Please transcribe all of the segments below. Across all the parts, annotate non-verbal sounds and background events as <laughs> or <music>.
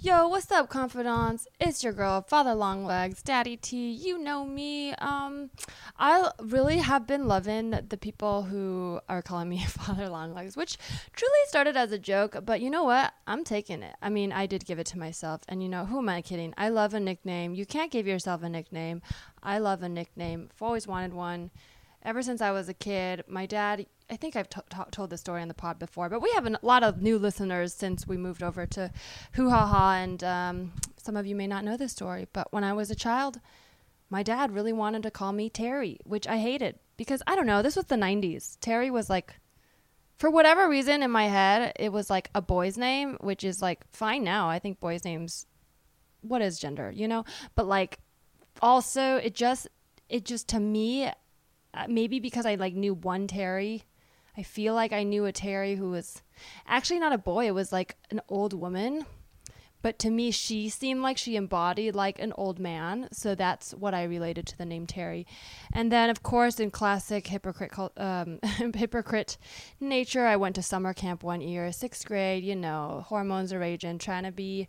Yo, what's up, confidants? It's your girl, Father Longlegs, Daddy T. You know me. Um, I really have been loving the people who are calling me <laughs> Father Longlegs, which truly started as a joke, but you know what? I'm taking it. I mean, I did give it to myself, and you know, who am I kidding? I love a nickname. You can't give yourself a nickname. I love a nickname. I've always wanted one. Ever since I was a kid, my dad I think I've t- t- told this story on the pod before, but we have a lot of new listeners since we moved over to Hoo Ha Ha, and um, some of you may not know this story. But when I was a child, my dad really wanted to call me Terry, which I hated because I don't know. This was the '90s. Terry was like, for whatever reason in my head, it was like a boy's name, which is like fine now. I think boys' names, what is gender, you know? But like, also it just, it just to me, uh, maybe because I like knew one Terry I feel like I knew a Terry who was actually not a boy, it was like an old woman. But to me, she seemed like she embodied like an old man. So that's what I related to the name Terry. And then, of course, in classic hypocrite, um, <laughs> hypocrite nature, I went to summer camp one year, sixth grade, you know, hormones are raging, trying to be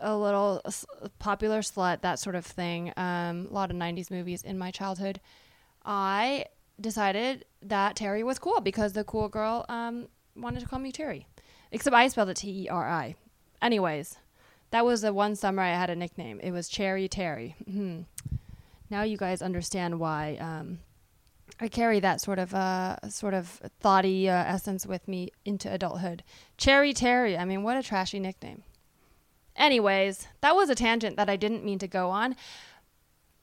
a little popular slut, that sort of thing. Um, a lot of 90s movies in my childhood. I decided that Terry was cool because the cool girl um, wanted to call me Terry. Except I spelled it T E R I. Anyways, that was the one summer I had a nickname. It was Cherry Terry. Mm-hmm. Now you guys understand why um, I carry that sort of uh, sort of thoughty uh, essence with me into adulthood. Cherry Terry. I mean, what a trashy nickname. Anyways, that was a tangent that I didn't mean to go on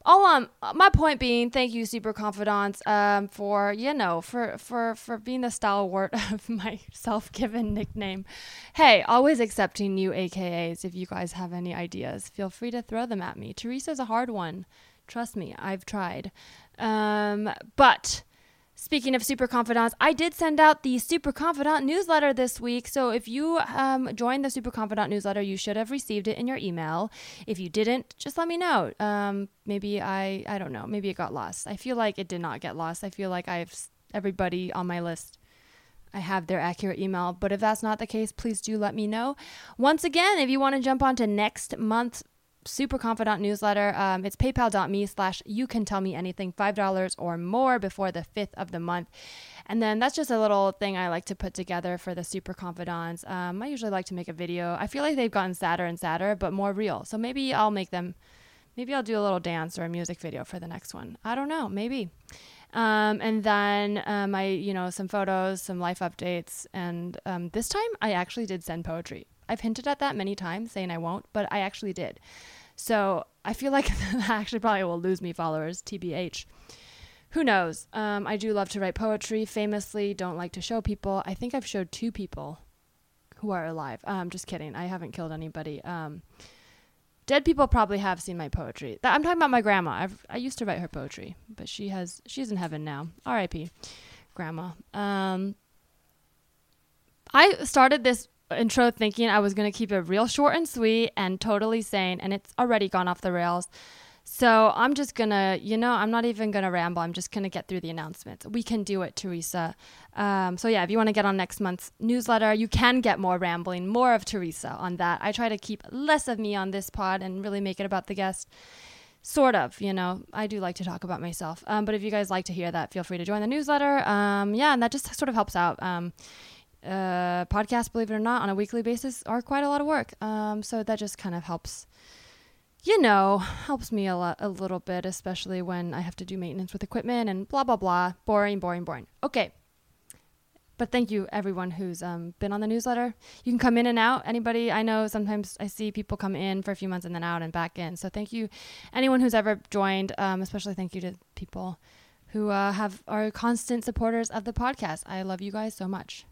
all um my point being thank you super confidants um for you know for for for being the stalwart <laughs> of my self-given nickname. Hey always accepting new akas if you guys have any ideas feel free to throw them at me. Teresa's a hard one. Trust me i've tried. Um but Speaking of Super Confidants, I did send out the Super Confidant newsletter this week. So if you um, joined the Super Confidant newsletter, you should have received it in your email. If you didn't, just let me know. Um, maybe I, I don't know, maybe it got lost. I feel like it did not get lost. I feel like I have everybody on my list. I have their accurate email. But if that's not the case, please do let me know. Once again, if you want to jump on to next month's super confidant newsletter. Um, it's paypal.me slash you can tell me anything, $5 or more before the 5th of the month. And then that's just a little thing I like to put together for the super confidants. Um, I usually like to make a video. I feel like they've gotten sadder and sadder, but more real. So maybe I'll make them, maybe I'll do a little dance or a music video for the next one. I don't know, maybe. Um, and then um, you know, some photos, some life updates. And um, this time I actually did send poetry. I've hinted at that many times, saying I won't, but I actually did. So I feel like <laughs> that actually probably will lose me followers, TBH. Who knows? Um, I do love to write poetry. Famously, don't like to show people. I think I've showed two people who are alive. Um, just kidding. I haven't killed anybody. Um, dead people probably have seen my poetry. I'm talking about my grandma. I've, I used to write her poetry, but she has she's in heaven now. R.I.P. Grandma. Um, I started this intro thinking I was going to keep it real short and sweet and totally sane, and it's already gone off the rails. So I'm just gonna, you know, I'm not even gonna ramble. I'm just gonna get through the announcements. We can do it, Teresa. Um, so yeah, if you want to get on next month's newsletter, you can get more rambling, more of Teresa on that. I try to keep less of me on this pod and really make it about the guest. Sort of, you know, I do like to talk about myself. Um, but if you guys like to hear that, feel free to join the newsletter. Um, yeah, and that just sort of helps out. Uh, podcasts, believe it or not, on a weekly basis are quite a lot of work. Um, so that just kind of helps, you know, helps me a lot, a little bit, especially when I have to do maintenance with equipment and blah blah blah. Boring, boring, boring. Okay. But thank you everyone who's um, been on the newsletter. You can come in and out. Anybody I know, sometimes I see people come in for a few months and then out and back in. So thank you, anyone who's ever joined. Um, especially thank you to people who uh, have are constant supporters of the podcast. I love you guys so much.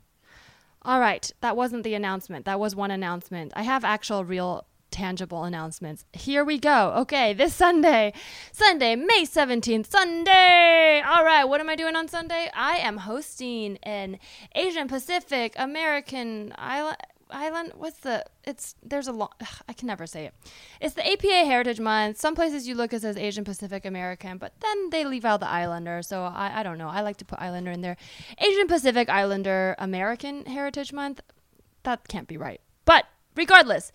All right, that wasn't the announcement. That was one announcement. I have actual real tangible announcements. Here we go. Okay, this Sunday, Sunday, May 17th, Sunday. All right, what am I doing on Sunday? I am hosting an Asian Pacific American island island what's the it's there's a lot i can never say it it's the apa heritage month some places you look it says asian pacific american but then they leave out the islander so i, I don't know i like to put islander in there asian pacific islander american heritage month that can't be right but regardless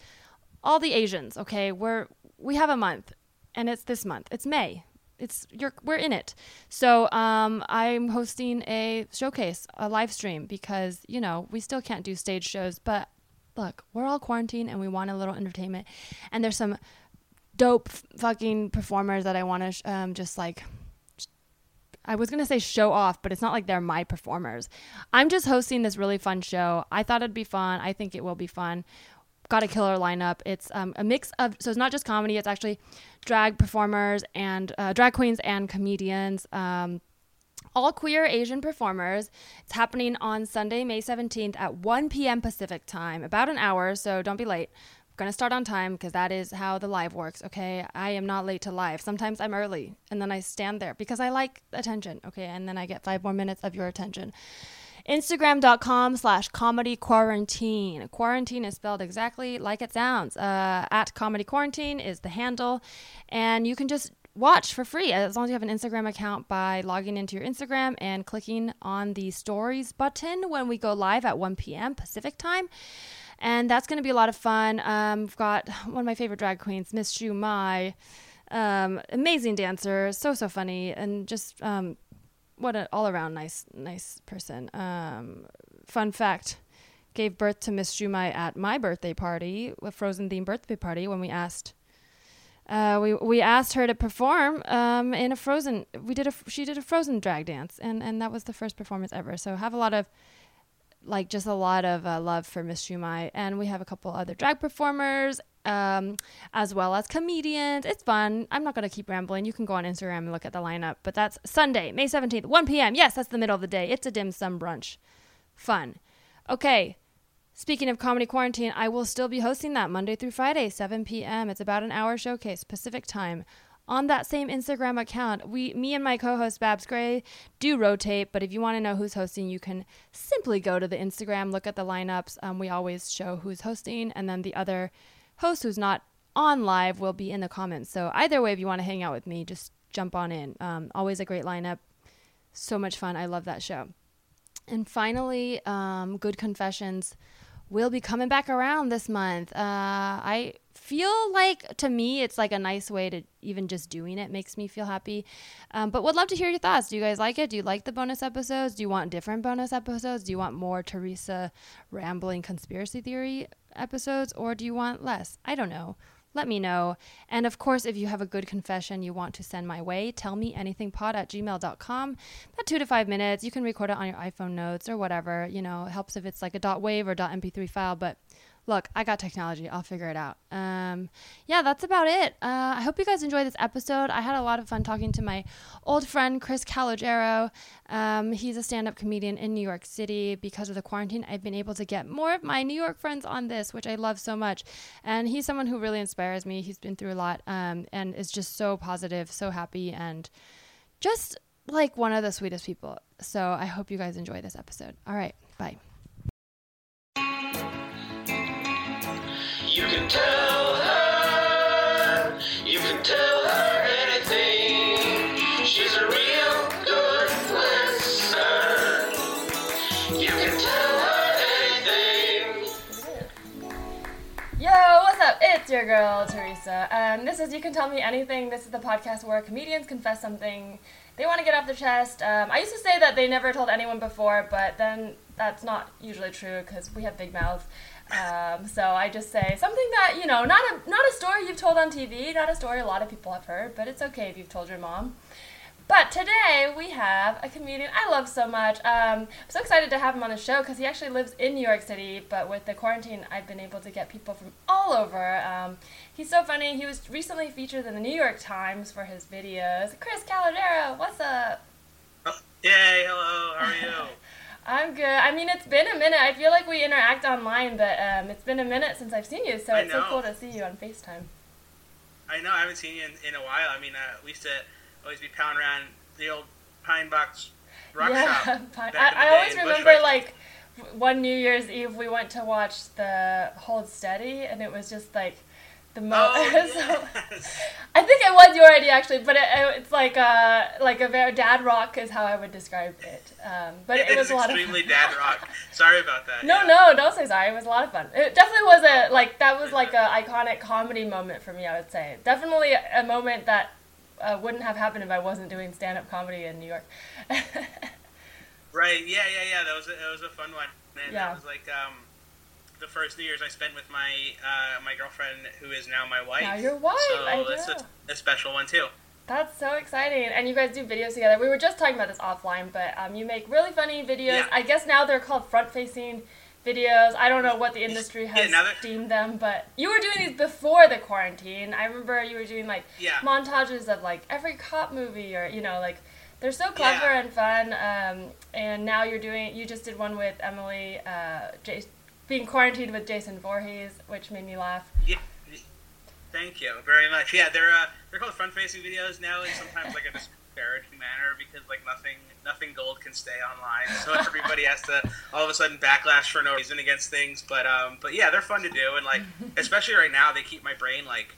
all the Asians. Okay, we're we have a month, and it's this month. It's May. It's you're we're in it. So um, I'm hosting a showcase, a live stream because you know we still can't do stage shows, but look, we're all quarantined and we want a little entertainment, and there's some dope fucking performers that I want to sh- um, just like I was going to say show off, but it's not like they're my performers. I'm just hosting this really fun show. I thought it'd be fun. I think it will be fun. Got a killer lineup. It's um, a mix of, so it's not just comedy, it's actually drag performers and uh, drag queens and comedians. Um, all queer Asian performers. It's happening on Sunday, May 17th at 1 p.m. Pacific time, about an hour, so don't be late. Gonna start on time because that is how the live works okay? I am not late to live. Sometimes i'm early and then i stand there because i like attention okay? And then i get five more minutes of your attention. Instagram.com slash comedy quarantine. Quarantine is spelled exactly like it sounds. Uh, at comedy quarantine is the handle and you can just watch for free as long as you have an Instagram account by logging into your Instagram and clicking on the stories button when we go live at 1 p.m. Pacific time and that's going to be a lot of fun. Um, we've got one of my favorite drag queens, Miss Shu Mai, um, amazing dancer, so so funny, and just um, what an all around nice nice person. Um, fun fact: gave birth to Miss Shu Mai at my birthday party, a Frozen themed birthday party, when we asked. Uh, we we asked her to perform um, in a Frozen. We did a she did a Frozen drag dance, and and that was the first performance ever. So have a lot of like just a lot of uh, love for Miss Shumai. And we have a couple other drag performers um, as well as comedians. It's fun. I'm not going to keep rambling. You can go on Instagram and look at the lineup. But that's Sunday, May 17th, 1 p.m. Yes, that's the middle of the day. It's a dim sum brunch. Fun. Okay. Speaking of comedy quarantine, I will still be hosting that Monday through Friday, 7 p.m. It's about an hour showcase, Pacific time on that same Instagram account. We, me and my co-host Babs Gray, do rotate. But if you want to know who's hosting, you can simply go to the Instagram, look at the lineups. Um, we always show who's hosting, and then the other host who's not on live will be in the comments. So either way, if you want to hang out with me, just jump on in. Um, always a great lineup. So much fun. I love that show. And finally, um, Good Confessions will be coming back around this month. Uh, I feel like to me it's like a nice way to even just doing it makes me feel happy. Um, but would love to hear your thoughts. Do you guys like it? Do you like the bonus episodes? Do you want different bonus episodes? Do you want more Teresa rambling conspiracy theory episodes, or do you want less? I don't know let me know. And of course, if you have a good confession you want to send my way, tell me anythingpod at gmail.com. About two to five minutes. You can record it on your iPhone notes or whatever. You know, it helps if it's like a .wav or dot .mp3 file, but look, I got technology. I'll figure it out. Um, yeah, that's about it. Uh, I hope you guys enjoyed this episode. I had a lot of fun talking to my old friend Chris Calogero. Um, he's a stand-up comedian in New York City. Because of the quarantine, I've been able to get more of my New York friends on this, which I love so much. And he's someone who really inspires me. He's been through a lot um, and is just so positive, so happy, and just like one of the sweetest people. So I hope you guys enjoy this episode. All right, bye. You can tell her, you can tell her anything. She's a real good listener. You can tell her anything. Yo, what's up? It's your girl, Teresa. And this is You Can Tell Me Anything. This is the podcast where comedians confess something they want to get off their chest. Um, I used to say that they never told anyone before, but then that's not usually true because we have big mouths. Um, so I just say something that you know, not a not a story you've told on TV, not a story a lot of people have heard, but it's okay if you've told your mom. But today we have a comedian I love so much. Um, I'm so excited to have him on the show because he actually lives in New York City. But with the quarantine, I've been able to get people from all over. Um, he's so funny. He was recently featured in the New York Times for his videos. Chris Calogero, what's up? Yay, hello, how are you? <laughs> I'm good. I mean, it's been a minute. I feel like we interact online, but um, it's been a minute since I've seen you, so I it's so cool to see you on FaceTime. I know, I haven't seen you in, in a while. I mean, uh, we used to always be pounding around the old Pine Box Rock yeah, Shop. <laughs> Pi- back in I, I always remember Bushwick. like one New Year's Eve we went to watch the Hold Steady, and it was just like the mo. Oh, <laughs> so. I think it was your idea actually, but it, it's like a like a very dad rock is how I would describe it. Um, but it, it was a lot extremely of dad rock. Sorry about that. No, yeah. no, don't say sorry. It was a lot of fun. It definitely was a like that was like a iconic comedy moment for me. I would say definitely a moment that uh, wouldn't have happened if I wasn't doing stand up comedy in New York. <laughs> Right. Yeah, yeah, yeah. That was a, that was a fun one. And Yeah. that was like um, the first Year's I spent with my uh, my girlfriend, who is now my wife. now your wife, so I that's a, a special one too. That's so exciting. And you guys do videos together. We were just talking about this offline, but um, you make really funny videos. Yeah. I guess now they're called front facing videos. I don't know what the industry has now they're- deemed them, but you were doing these before the quarantine. I remember you were doing like Yeah. montages of like every cop movie or, you know, like they're so clever Yeah. and fun. Um, and now you're doing, you just did one with Emily, uh, Jas being quarantined with Jason Voorhees, which made me laugh. Yeah. Thank you very much. Yeah, they're uh, they're called front-facing videos now, and sometimes like a disparaging manner because like nothing nothing gold can stay online, so everybody has to all of a sudden backlash for no reason against things. But um, but yeah, they're fun to do, and like <laughs> especially right now, they keep my brain like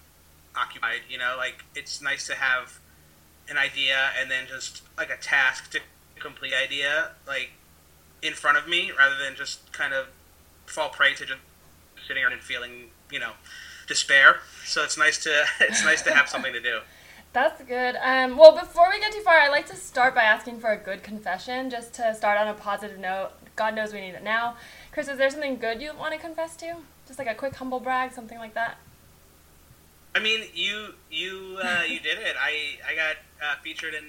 occupied. You know, like it's nice to have an idea and then just like a task to complete idea like in front of me rather than just kind of fall prey to just sitting around and feeling you know despair so it's nice to <laughs> it's nice to have something to do <laughs> That's good. Um, well, before we get too far, I'd like to start by asking for a good confession, just to start on a positive note. God knows we need it now. Chris, is there something good you want to confess to? Just like a quick humble brag, something like that. i mean you you uh, you did it i i got uh, featured in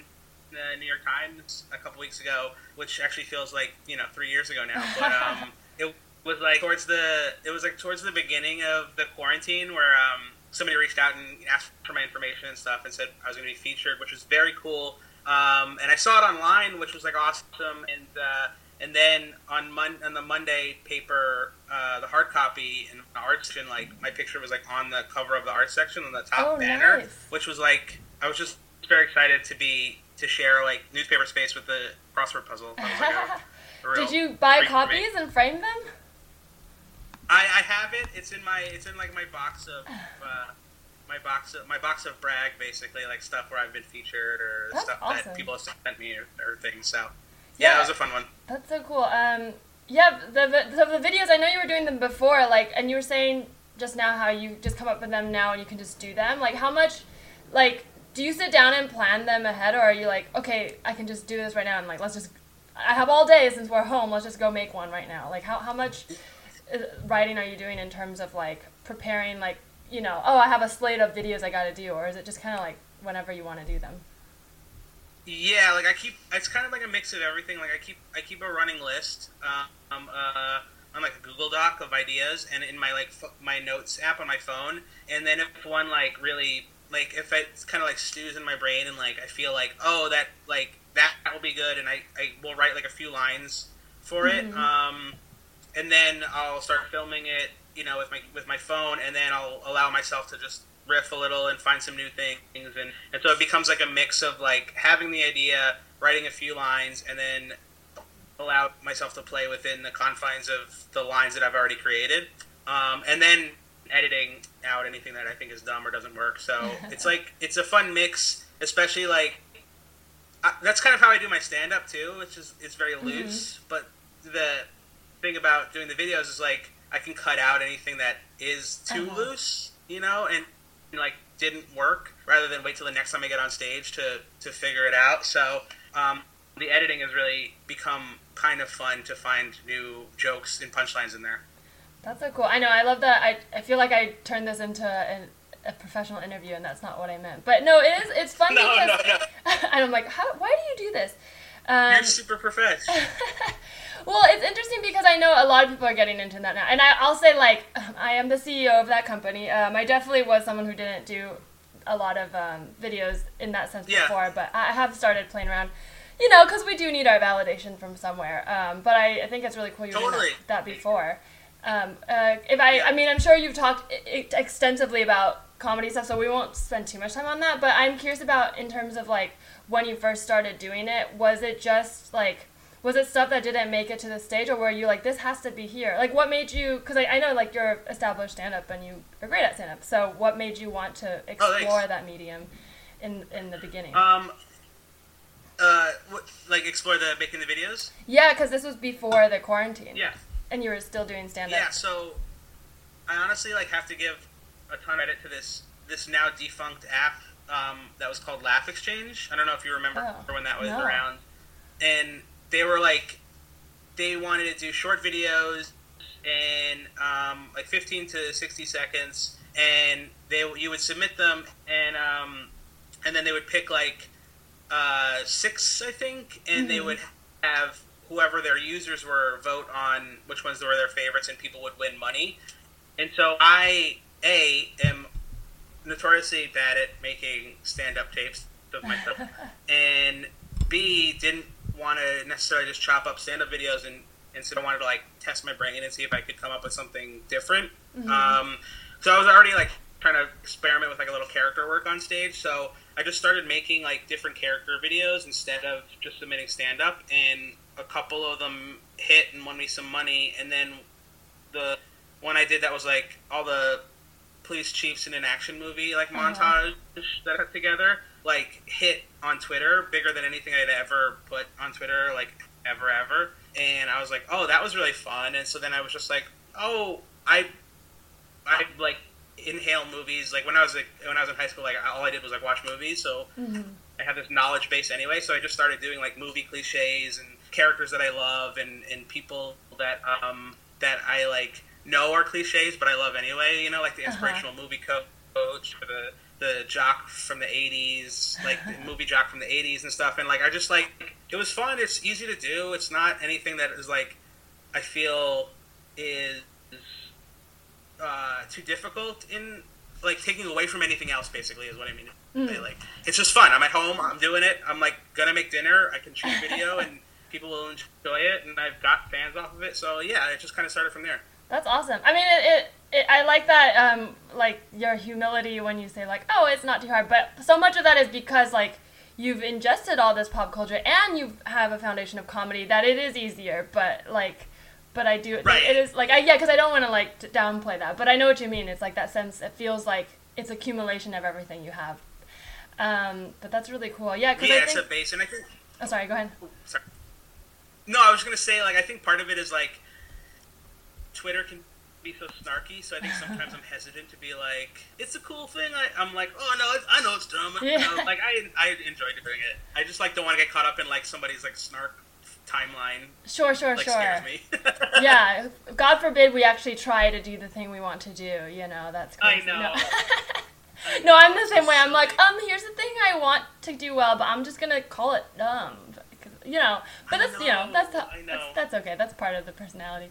the new york times a couple weeks ago which actually feels like you know three years ago now but um <laughs> it was like towards the it was like towards the beginning of the quarantine where um somebody reached out and asked for my information and stuff and said I was going to be featured, which was very cool. Um, and I saw it online, which was like awesome. And uh, and then on Mon- on the Monday paper, uh, the hard copy in the art section, like my picture was like on the cover of the art section on the top Oh, banner, nice. which was like I was just very excited to be to share like newspaper space with the crossword puzzle. Was like <laughs> a, a Did you buy treat for me. copies and frame them? I, I have it. It's in my it's in like my box of uh, my box of my box of brag basically like stuff where I've been featured or That's stuff awesome. that people have sent me or, or things. So yeah, Yeah. that was a fun one. That's so cool. Um, yeah, the, the so the videos I know you were doing them before, like, and you were saying just now how you just come up with them now and you can just do them. Like, how much, like, do you sit down and plan them ahead, or are you like, okay, I can just do this right now and like, let's just, I have all day since we're home, let's just go make one right now. Like, how how much writing are you doing in terms of like preparing, like, you know, oh, I have a slate of videos I got to do, or is it just kind of like whenever you want to do them? Yeah, like I keep it's kind of like a mix of everything. Like I keep I keep a running list um, uh, on like a Google Doc of ideas and in my like ph- my notes app on my phone. And then if one like really like if it's kind of like stews in my brain and like I feel like oh that like that will be good and I I will write like a few lines for it. Mhm. Um, and then I'll start filming it, you know, with my with my phone, and then I'll allow myself to just riff a little and find some new things, and and so it becomes like a mix of like having the idea, writing a few lines, and then allow myself to play within the confines of the lines that I've already created, um, and then editing out anything that I think is dumb or doesn't work. So <laughs> it's like it's a fun mix, especially like I, that's kind of how I do my stand up too, which is it's very loose. But the thing about doing the videos is like I can cut out anything that is too Uh-huh. loose, you know, and like didn't work, rather than wait till the next time I get on stage to to figure it out. So um, the editing has really become kind of fun to find new jokes and punchlines in there. That's so cool. I know. I love that. I, I feel like I turned this into an, a professional interview, and that's not what I meant. But no, it is. It's fun <laughs> No, because no, no. <laughs> and I'm like, how? Why do you do this? Um, You're super professional. <laughs> well, it's interesting because I know a lot of people are getting into that now, and I, I'll say like <clears throat> I am the CEO of that company. Um, I definitely was someone who didn't do a lot of um, videos in that sense Yeah. before, but I have started playing around. You know, because we do need our validation from somewhere. Um, but I, I think it's really cool you Totally. that, that before. Um, uh, if I, Yeah. I mean, I'm sure you've talked extensively about comedy stuff, so we won't spend too much time on that. But I'm curious about in terms of like when you first started doing it. Was it just like was it stuff that didn't make it to the stage, or were you like, this has to be here? Like, what made you? Because I, I know like you're established stand up and you are great at stand up. So what made you want to Oh, explore that medium in in the beginning? Um, uh, what, like explore the making the videos. yeah, because this was before the quarantine. Yeah. And you were still doing stand up. Yeah, so I honestly like have to give a ton of credit to this this now defunct app um, that was called Laugh Exchange. I don't know if you remember Oh, when that was no. around, and they were like they wanted to do short videos and um, like 15 to 60 seconds, and they you would submit them and um, and then they would pick like uh, six, I think, and they Mhm. would have whoever their users were vote on which ones were their favorites, and people would win money. And so I a am notoriously bad at making stand-up tapes of myself, <laughs> and b didn't want to necessarily just chop up stand-up videos and instead I wanted to like test my brain and see if I could come up with something different. Um, so I was already like trying to experiment with like a little character work on stage. So I just started making like different character videos instead of just submitting stand up, and a couple of them hit and won me some money. And then the one I did that was like all the police chiefs in an action movie like Uh-huh. montage that I put together like hit on Twitter bigger than anything I'd ever put on Twitter like ever ever. And I was like, oh, that was really fun. And so then I was just like, oh, I I like inhale movies. Like when I was like, when I was in high school, like all I did was like watch movies. So Mhm. I have this knowledge base anyway. So I just started doing like movie cliches and characters that I love and and people that um that I like know are cliches, but I love anyway. You know, like the Uh-huh. inspirational movie coach or the the jock from the 80s like the <laughs> movie jock from the 80s and stuff and like i just like it was fun it's easy to do it's not anything that is like i feel is uh, too difficult in like taking away from anything else basically is what i mean. Mm. like it's just fun i'm at home i'm doing it i'm like gonna make dinner i can shoot video <laughs> and people will enjoy it and i've got fans off of it so yeah it just kind of started from there That's awesome. I mean, it, it, it I like that, um, like your humility when you say like, oh, it's not too hard. But so much of that is because like you've ingested all this pop culture and you have a foundation of comedy that it is easier. But like, but I do Right. it is like I yeah, because I don't want to like downplay that. But I know what you mean. It's like that sense. It feels like it's accumulation of everything you have. Um, but that's really cool. Yeah, because yeah I it's think. a base and i think oh, sorry. Go ahead. sorry. No, I was gonna say like I think part of it is like Twitter can be so snarky, so I think sometimes I'm hesitant to be like, it's a cool thing. I, I'm like, oh no, it's, I know it's dumb. Yeah. know, like I I enjoy doing it. I just like don't want to get caught up in like somebody's like snark timeline. Sure, sure, Like sure. scares me. <laughs> yeah, God forbid we actually try to do the thing we want to do. You know, that's I crazy. know. No. <laughs> I no, I'm the same way. I'm like, um, here's the thing I want to do well, but I'm just gonna call it dumb. You know, but that's you know know, that's the, know. that's, that's okay. That's part of the personality.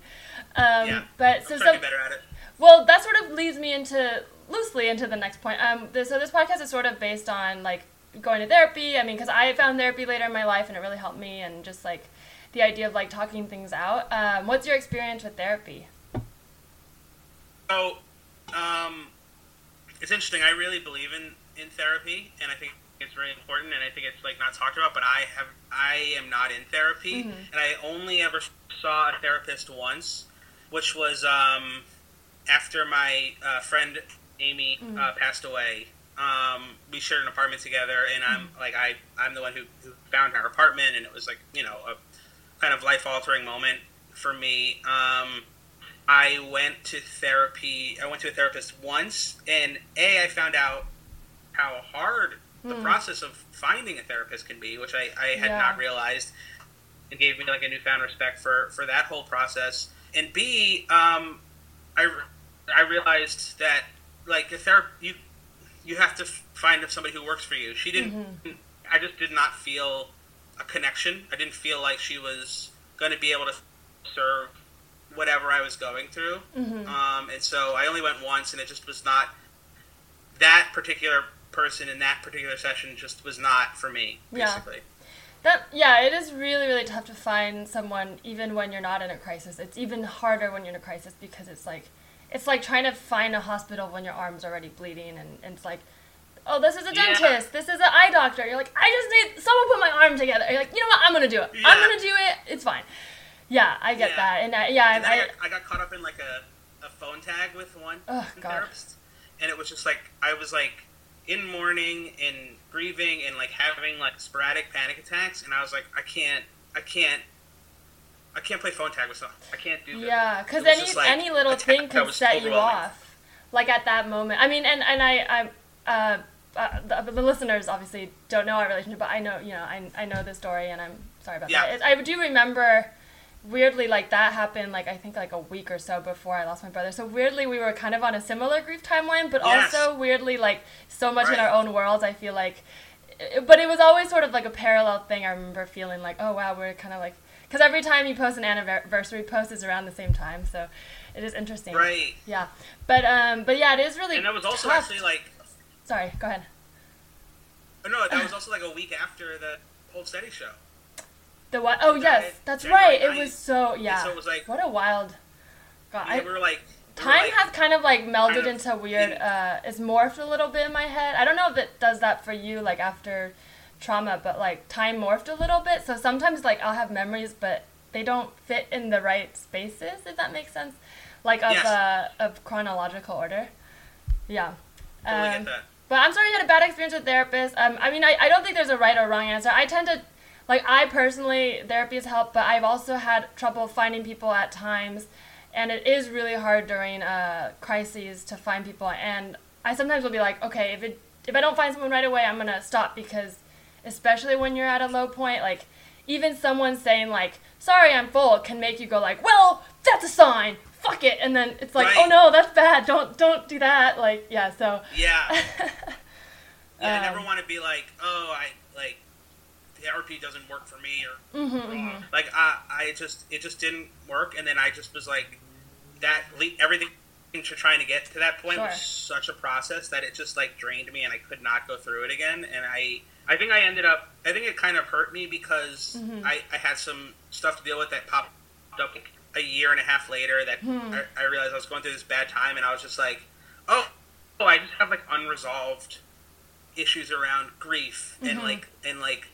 Um, Yeah, but so I'm trying to be better at it. well, that sort of leads me into loosely into the next point. Um, this, so this podcast is sort of based on like going to therapy. I mean, because I found therapy later in my life, and it really helped me, and just like the idea of like talking things out. Um, what's your experience with therapy? So, um, it's interesting. I really believe in, in therapy, and I think it's very important. And I think it's like not talked about. But I have I am not in therapy, Mhm. and I only ever saw a therapist once, which was um, after my uh, friend Amy uh, Mhm. passed away. Um, we shared an apartment together, and I'm like I I'm the one who, who found her apartment, and it was like you know a kind of life altering moment for me. Um, I went to therapy. I went to a therapist once, and a I found out how hard the Hmm. process of finding a therapist can be, which I, I had Yeah. not realized, and gave me like a newfound respect for for that whole process. And b um, I I realized that like a therapy you you have to find somebody who works for you. She didn't. I just did not feel a connection. I didn't feel like she was going to be able to serve whatever I was going through. Mm-hmm. Um, and so I only went once, and it just was not that particular person in that particular session. Just was not for me. Yeah. Basically, That yeah, it is really really tough to find someone even when you're not in a crisis. It's even harder when you're in a crisis because it's like it's like trying to find a hospital when your arm's already bleeding and, and it's like oh, this is a Yeah. dentist, this is an eye doctor. You're like, I just need someone put my arm together. You're like, you know what? I'm gonna do it. I'm gonna do it. It's fine. Yeah, I get Yeah. that, and I, yeah, And I, I, got, I got caught up in like a, a phone tag with one Oh, God. therapist, and it was just like I was like in mourning and grieving and like having like sporadic panic attacks, and I was like, I can't, I can't, I can't play phone tag with someone. I can't do this. Yeah, because any just, like, any little thing that could set you off, like at that moment. I mean, and and I I uh, uh, the, the listeners obviously don't know our relationship, but I know you know I I know the story, and I'm sorry about Yeah. that. It, I do remember weirdly like that happened like I think like a week or so before I lost my brother. So weirdly we were kind of on a similar grief timeline, but Yes. also weirdly like so much in our own worlds. I feel like, but it was always sort of like a parallel thing. I remember feeling like, oh wow, we're kind of like because every time you post an anniversary post is around the same time, so it is interesting. Right. Yeah, but um, but yeah, it is really. And that was also tough. actually like, Sorry, go ahead. oh, no, that was also like a week after the Hold Steady show. The what? Oh yes, that's January right. It was so yeah. so it was like- what a wild. God, I, we were like, we were time like- has kind of like melded kind of into weird. in- Uh, it's morphed a little bit in my head. I don't know if it does that for you, like after trauma, but like time morphed a little bit. So sometimes like I'll have memories, but they don't fit in the right spaces. If that makes sense, like of Yes. uh, of chronological order. Yeah. Totally Um. But I'm sorry you had a bad experience with therapists. Um, I mean, I, I don't think there's a right or wrong answer. I tend to, like, I personally, therapy has helped, but I've also had trouble finding people at times. And it is really hard during uh, crises to find people. And I sometimes will be like, okay, if, it, if I don't find someone right away, I'm going to stop because, especially when you're at a low point, like, even someone saying, like, sorry, I'm full can make you go, like, well, that's a sign. Fuck it. And then it's like, Right. oh no, that's bad. Don't don't do that. Like, yeah, so. Yeah. <laughs> Yeah, I never Um, want to be like, oh, I like therapy doesn't work for me or Mhm, wrong. mhm. like I, I just it just didn't work, and then I just was like that. Everything to trying to get to that point Sure. was such a process that it just like drained me, and I could not go through it again. And I, I think I ended up. I think it kind of hurt me because Mhm. I, I had some stuff to deal with that popped up like, a year and a half later. That Hmm. I, I realized I was going through this bad time, and I was just like, oh, oh, I just have like unresolved issues around grief and Mhm. like and like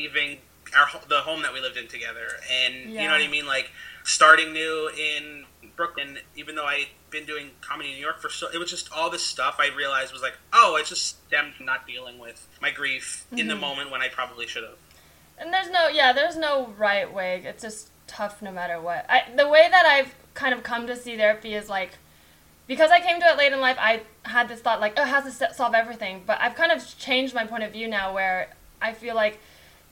leaving our the home that we lived in together and you know what I mean like starting new in Brooklyn even though I'd been doing comedy in New York for so it was just all this stuff I realized was like oh it just stemmed from not dealing with my grief in the Mhm. moment when I probably should have And there's no, yeah, there's no right way. It's just tough no matter what. I, the way that I've kind of come to see therapy is like, because I came to it late in life, I had this thought like, oh, it has to solve everything. But I've kind of changed my point of view now where I feel like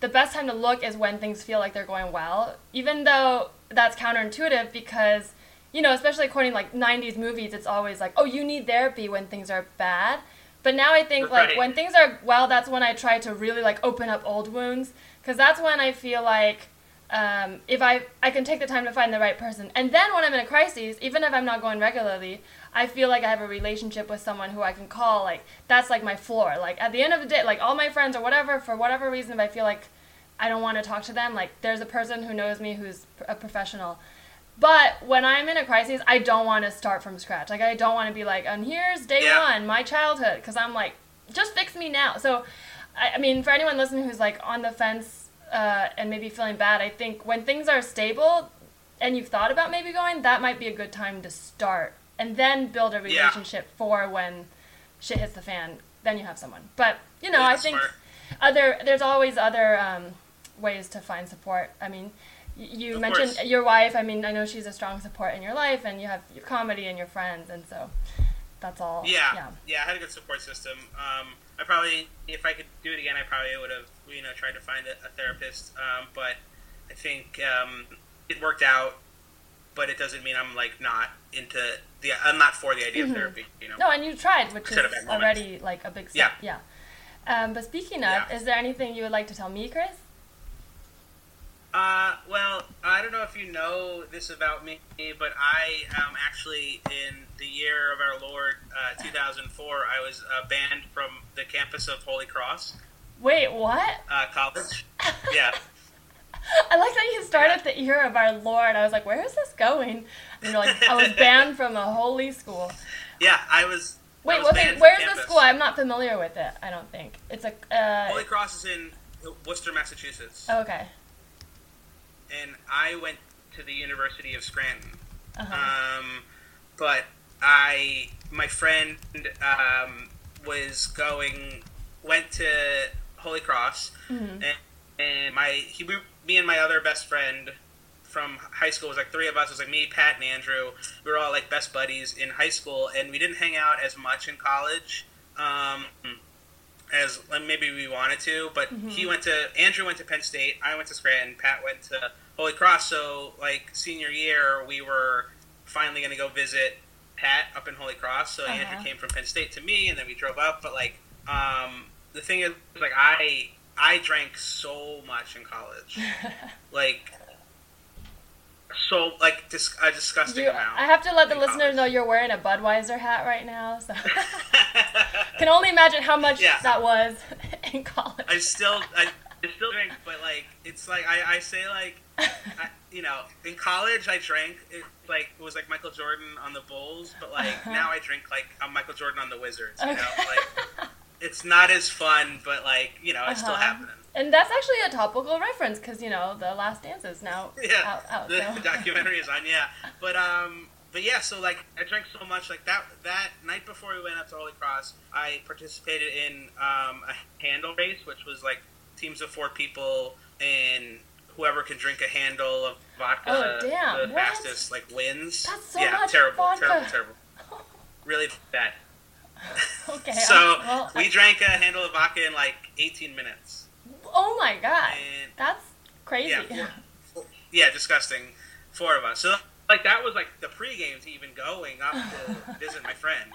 the best time to look is when things feel like they're going well, even though that's counterintuitive because, you know, especially according to like 90s movies, it's always like, oh, you need therapy when things are bad. But now I think like Right. when things are well, that's when I try to really like open up old wounds because that's when I feel like um, if I I can take the time to find the right person, and then when I'm in a crisis, even if I'm not going regularly, I feel like I have a relationship with someone who I can call. Like that's like my floor. Like at the end of the day, like all my friends or whatever, for whatever reason, if I feel like I don't want to talk to them, like there's a person who knows me who's a professional. But when I'm in a crisis, I don't want to start from scratch. Like I don't want to be like, and here's day Yeah. one, my childhood, because I'm like, just fix me now. So, I, I mean, for anyone listening who's like on the fence uh, and maybe feeling bad, I think when things are stable and you've thought about maybe going, that might be a good time to start and then build a Yeah. relationship for when shit hits the fan. Then you have someone. But you know, Yeah, I think smart. other there's always other um, ways to find support. I mean, you Of mentioned course. your wife. I mean, I know she's a strong support in your life, and you have your comedy and your friends, and so that's all. yeah yeah. yeah I had a good support system um, I probably if I could do it again I probably would have you know tried to find a, a therapist um, but I think um, it worked out but it doesn't mean I'm like not into the I'm not for the idea Mhm. of therapy you know No, and you tried, which is already like a big step. Yeah. Um, but speaking of, Yeah. is there anything you would like to tell me, Chris? Uh, well, I don't know if you know this about me, but I um, actually, in the year of our Lord, uh, 2004, I was uh, banned from the campus of Holy Cross Wait, what? uh, College. Yeah, <laughs> I like that you started at the year of our Lord. I was like, where is this going? And you're like, I was <laughs> banned from a holy school. yeah, I was. Wait, was okay, where's the school? I'm not familiar with it. I don't think it's a. Uh, Holy Cross is in Worcester, Massachusetts, okay. And I went to the University of Scranton. Uh-huh. Um, but I, my friend, um, was going, went to Holy Cross, Mhm. and, and my he, we, me and my other best friend from high school was like three of us. It was like me, Pat, and Andrew. We were all like best buddies in high school, and we didn't hang out as much in college. Um, as maybe we wanted to, but he went to Andrew went to Penn State, I went to Scranton, Pat went to Holy Cross. So like senior year, we were finally going to go visit Pat up in Holy Cross. So Uh-huh. Andrew came from Penn State to me, and then we drove up. But like, um, the thing is, like, I I drank so much in college, <laughs> like so like dis- a disgusting You, amount. I have to let the listeners college. know you're wearing a Budweiser hat right now, so <laughs> can only imagine how much Yeah. that was <laughs> in college. I still I, I still drink, but like it's like I, I say like I, you know in college I drank it like it was like Michael Jordan on the Bulls, but like Uh-huh. now I drink like I'm Michael Jordan on the Wizards. You Okay. know, like it's not as fun, but like you know it's still Uh-huh. happening. And that's actually a topical reference because you know the Last Dance is now <laughs> Yeah, out. out the so. <laughs> documentary is on. Yeah, but um. But yeah, so like I drank so much like that that night before we went up to Holy Cross, I participated in um, a handle race, which was like teams of four people and whoever can drink a handle of vodka Oh, damn, the what? fastest like wins. That's so yeah, much terrible, vodka. terrible, terrible. <laughs> Really bad. okay. so well, we drank a handle of vodka in like 18 minutes. Oh my god, And that's crazy. yeah, four, <laughs> four- yeah, disgusting. Four of us. So like that was like the pregame to even going up to <laughs> visit my friend.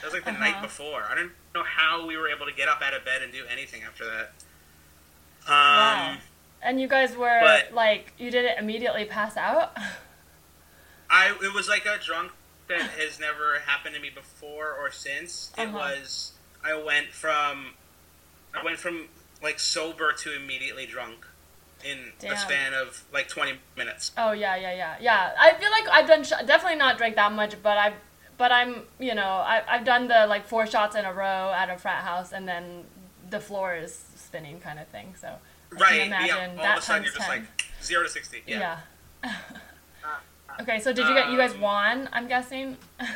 That was like the night Uh-huh. before. I don't know how we were able to get up out of bed and do anything after that. Um, Wow. And you guys were But- like, you didn't immediately pass out. I it was like a drunk that has never happened to me before or since. It Uh-huh. was I went from I went from like sober to immediately drunk in Damn. a span of like 20 minutes. Oh yeah, yeah, yeah, yeah. I feel like I've done sh- definitely not drank that much, but I've but I'm you know I I've done the like four shots in a row at a frat house, and then the floor is spinning kind of thing. So I right. can imagine yeah. All that of a sudden times you're just 10. like 0 to 60. Yeah. yeah. <laughs> okay, so did you get you guys Um, won? I'm guessing. <laughs>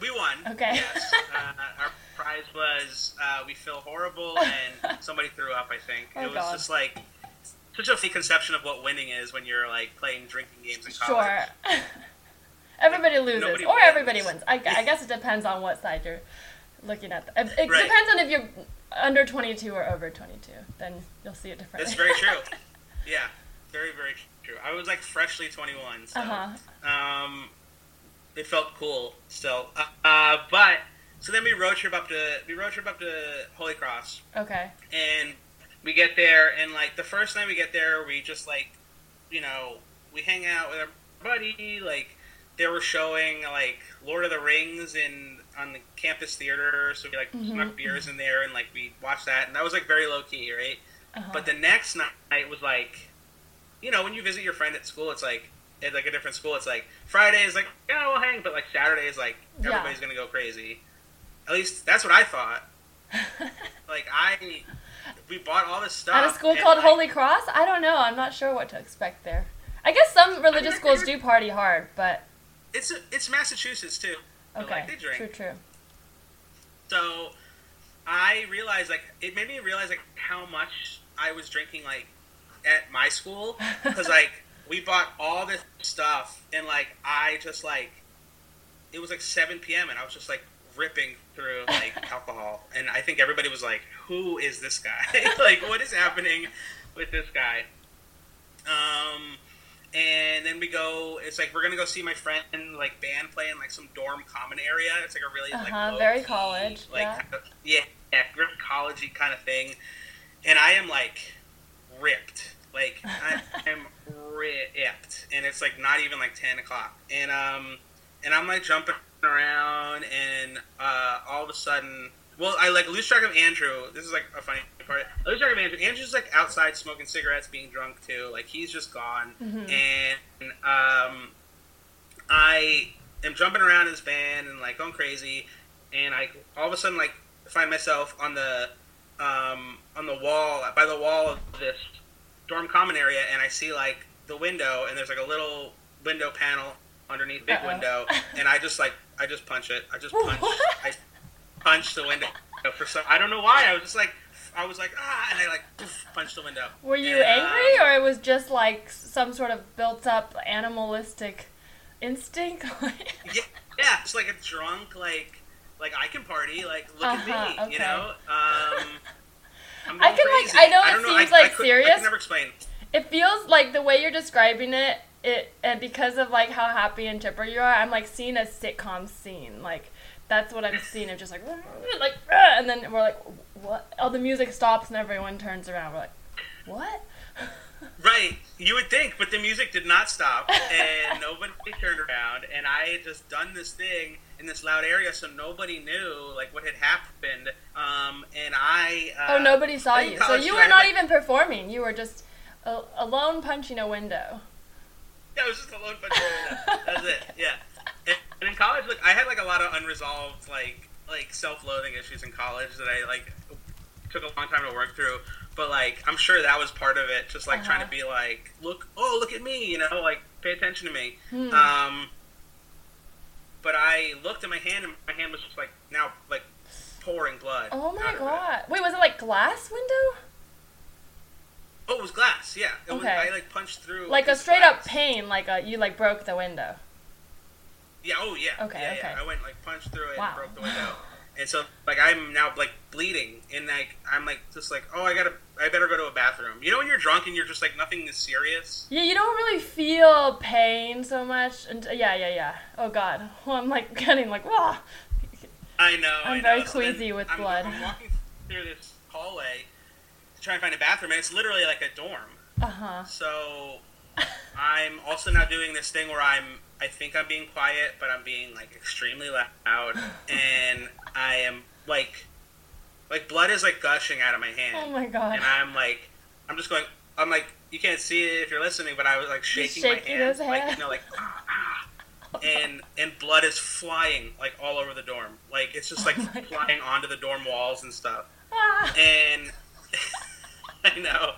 We won. Okay. Yes. <laughs> uh, our prize was uh, we feel horrible <laughs> and somebody threw up. I think Oh, it was God. just like such a fake conception of what winning is when you're like playing drinking games in college. Sure. <laughs> everybody loses, or wins. everybody wins. I, I guess it depends on what side you're looking at. It, it Right. depends on if you're under 22 or over 22. Then you'll see it differently. That's very true. <laughs> yeah, very very true. I was like freshly 21, so uh huh. um, it felt cool still. Uh, uh, but so then we road trip up to we road trip up to Holy Cross. Okay. and we get there and like the first night we get there we just like you know we hang out with our buddy like they were showing like lord of the rings in on the campus theater so we like Mhm. snuck beers in there and like we watched that and that was like very low key right Uh-huh. but the next night was like you know when you visit your friend at school it's like at like a different school it's like friday is like yeah we'll hang but like saturday is like Yeah. everybody's gonna go crazy at least that's what i thought <laughs> like I, we bought all this stuff At a school called like, Holy Cross? I don't know. I'm not sure what to expect there. I guess some religious I schools do party hard, but It's it's Massachusetts too. Okay. like, they drink. True, true. So I realized like it made me realize like how much I was drinking like at my school <laughs> because like we bought all this stuff and like I just like it was like 7 p.m. and I was just like ripping through like <laughs> alcohol. And I think everybody was like who is this guy? <laughs> Like what is happening with this guy? Um and then we go it's like we're gonna go see my friend like band play in like some dorm common area. It's like a really like Uh-huh, low very key, college, like yeah. kind of- yeah yeah collegey kind of thing. And I am like ripped. Like I <laughs> am ripped. And it's like not even like 10 o'clock. And um and I'm like jumping around and uh all of a sudden well I like lose track of Andrew. This is like a funny part. I lose track of Andrew. Andrew's like outside smoking cigarettes being drunk too. Like he's just gone. Mhm. and um I am jumping around in this band and like going crazy. And I all of a sudden like find myself on the um, on the wall by the wall of this dorm common area, and I see like the window, and there's like a little window panel underneath big Uh-oh. window, <laughs> and I just like I just punch it. I just <laughs> punch. I punch the window for some. I don't know why. I was just like I was like ah, and I like poof, punched the window. Were you And, angry, um, or it was just like some sort of built-up animalistic instinct? <laughs> Yeah, yeah, it's like a drunk, like, like I can party, like look Uh-huh, at me, okay. you know. Um, I'm <laughs> I can, like- I know it don't seems, I, I like, could- I serious. can never explain. it feels like the way you're describing it, it and because of like how happy and chipper you are, I'm like seeing a sitcom scene. Like that's what I'm seeing. I'm just like <laughs> like, and then we're like, what? Oh, the music stops and everyone turns around. We're like, what? <laughs> Right, you would think, but the music did not stop, and <laughs> nobody turned around, and I had just done this thing in this loud area, so nobody knew like what had happened. Um, and I. Uh, oh, nobody saw you. So you were not like- even performing. You were just a- alone punching a window. Yeah, it was just a lone bunch of That's it. Yeah. And, and in college, look, I had like a lot of unresolved like like self-loathing issues in college that I like took a long time to work through. But like, I'm sure that was part of it. Just like trying to Uh-huh. be like, look, oh, look at me, you know, like pay attention to me. Hmm. Um. But I looked at my hand, and my hand was just like now like pouring blood. oh my out of it. god! Wait, was it like glass window? Oh, it was glass. Yeah. It was, Okay. I like punched through Like a straight up glass. pain, like a you like broke the window. Yeah. Oh, yeah. Okay, Yeah, okay. yeah. I went like punched through it Wow. and broke the window, and so like I'm now like bleeding, and like I'm like just like oh I gotta I better go to a bathroom. You know when you're drunk and you're just like nothing is serious. Yeah, you don't really feel pain so much. And yeah, yeah, yeah. Oh god, well, <laughs> I'm like getting like wow. I know. I'm I know. very So queasy with I'm, blood. I'm walking through this hallway to try and find a bathroom, and it's literally like a dorm. Uh huh. So I'm also now doing this thing where I'm I think I'm being quiet, but I'm being like extremely loud, <laughs> and I am like like blood is like gushing out of my hand. Oh my god. and I'm like, I'm just going. I'm like, you can't see it if you're listening, but I was like shaking, shaking my hand, his like you know, like, ah, <laughs> ah. and and blood is flying like all over the dorm. Like it's just like Oh flying onto the dorm walls and stuff. Ah. <laughs> And <laughs> I know.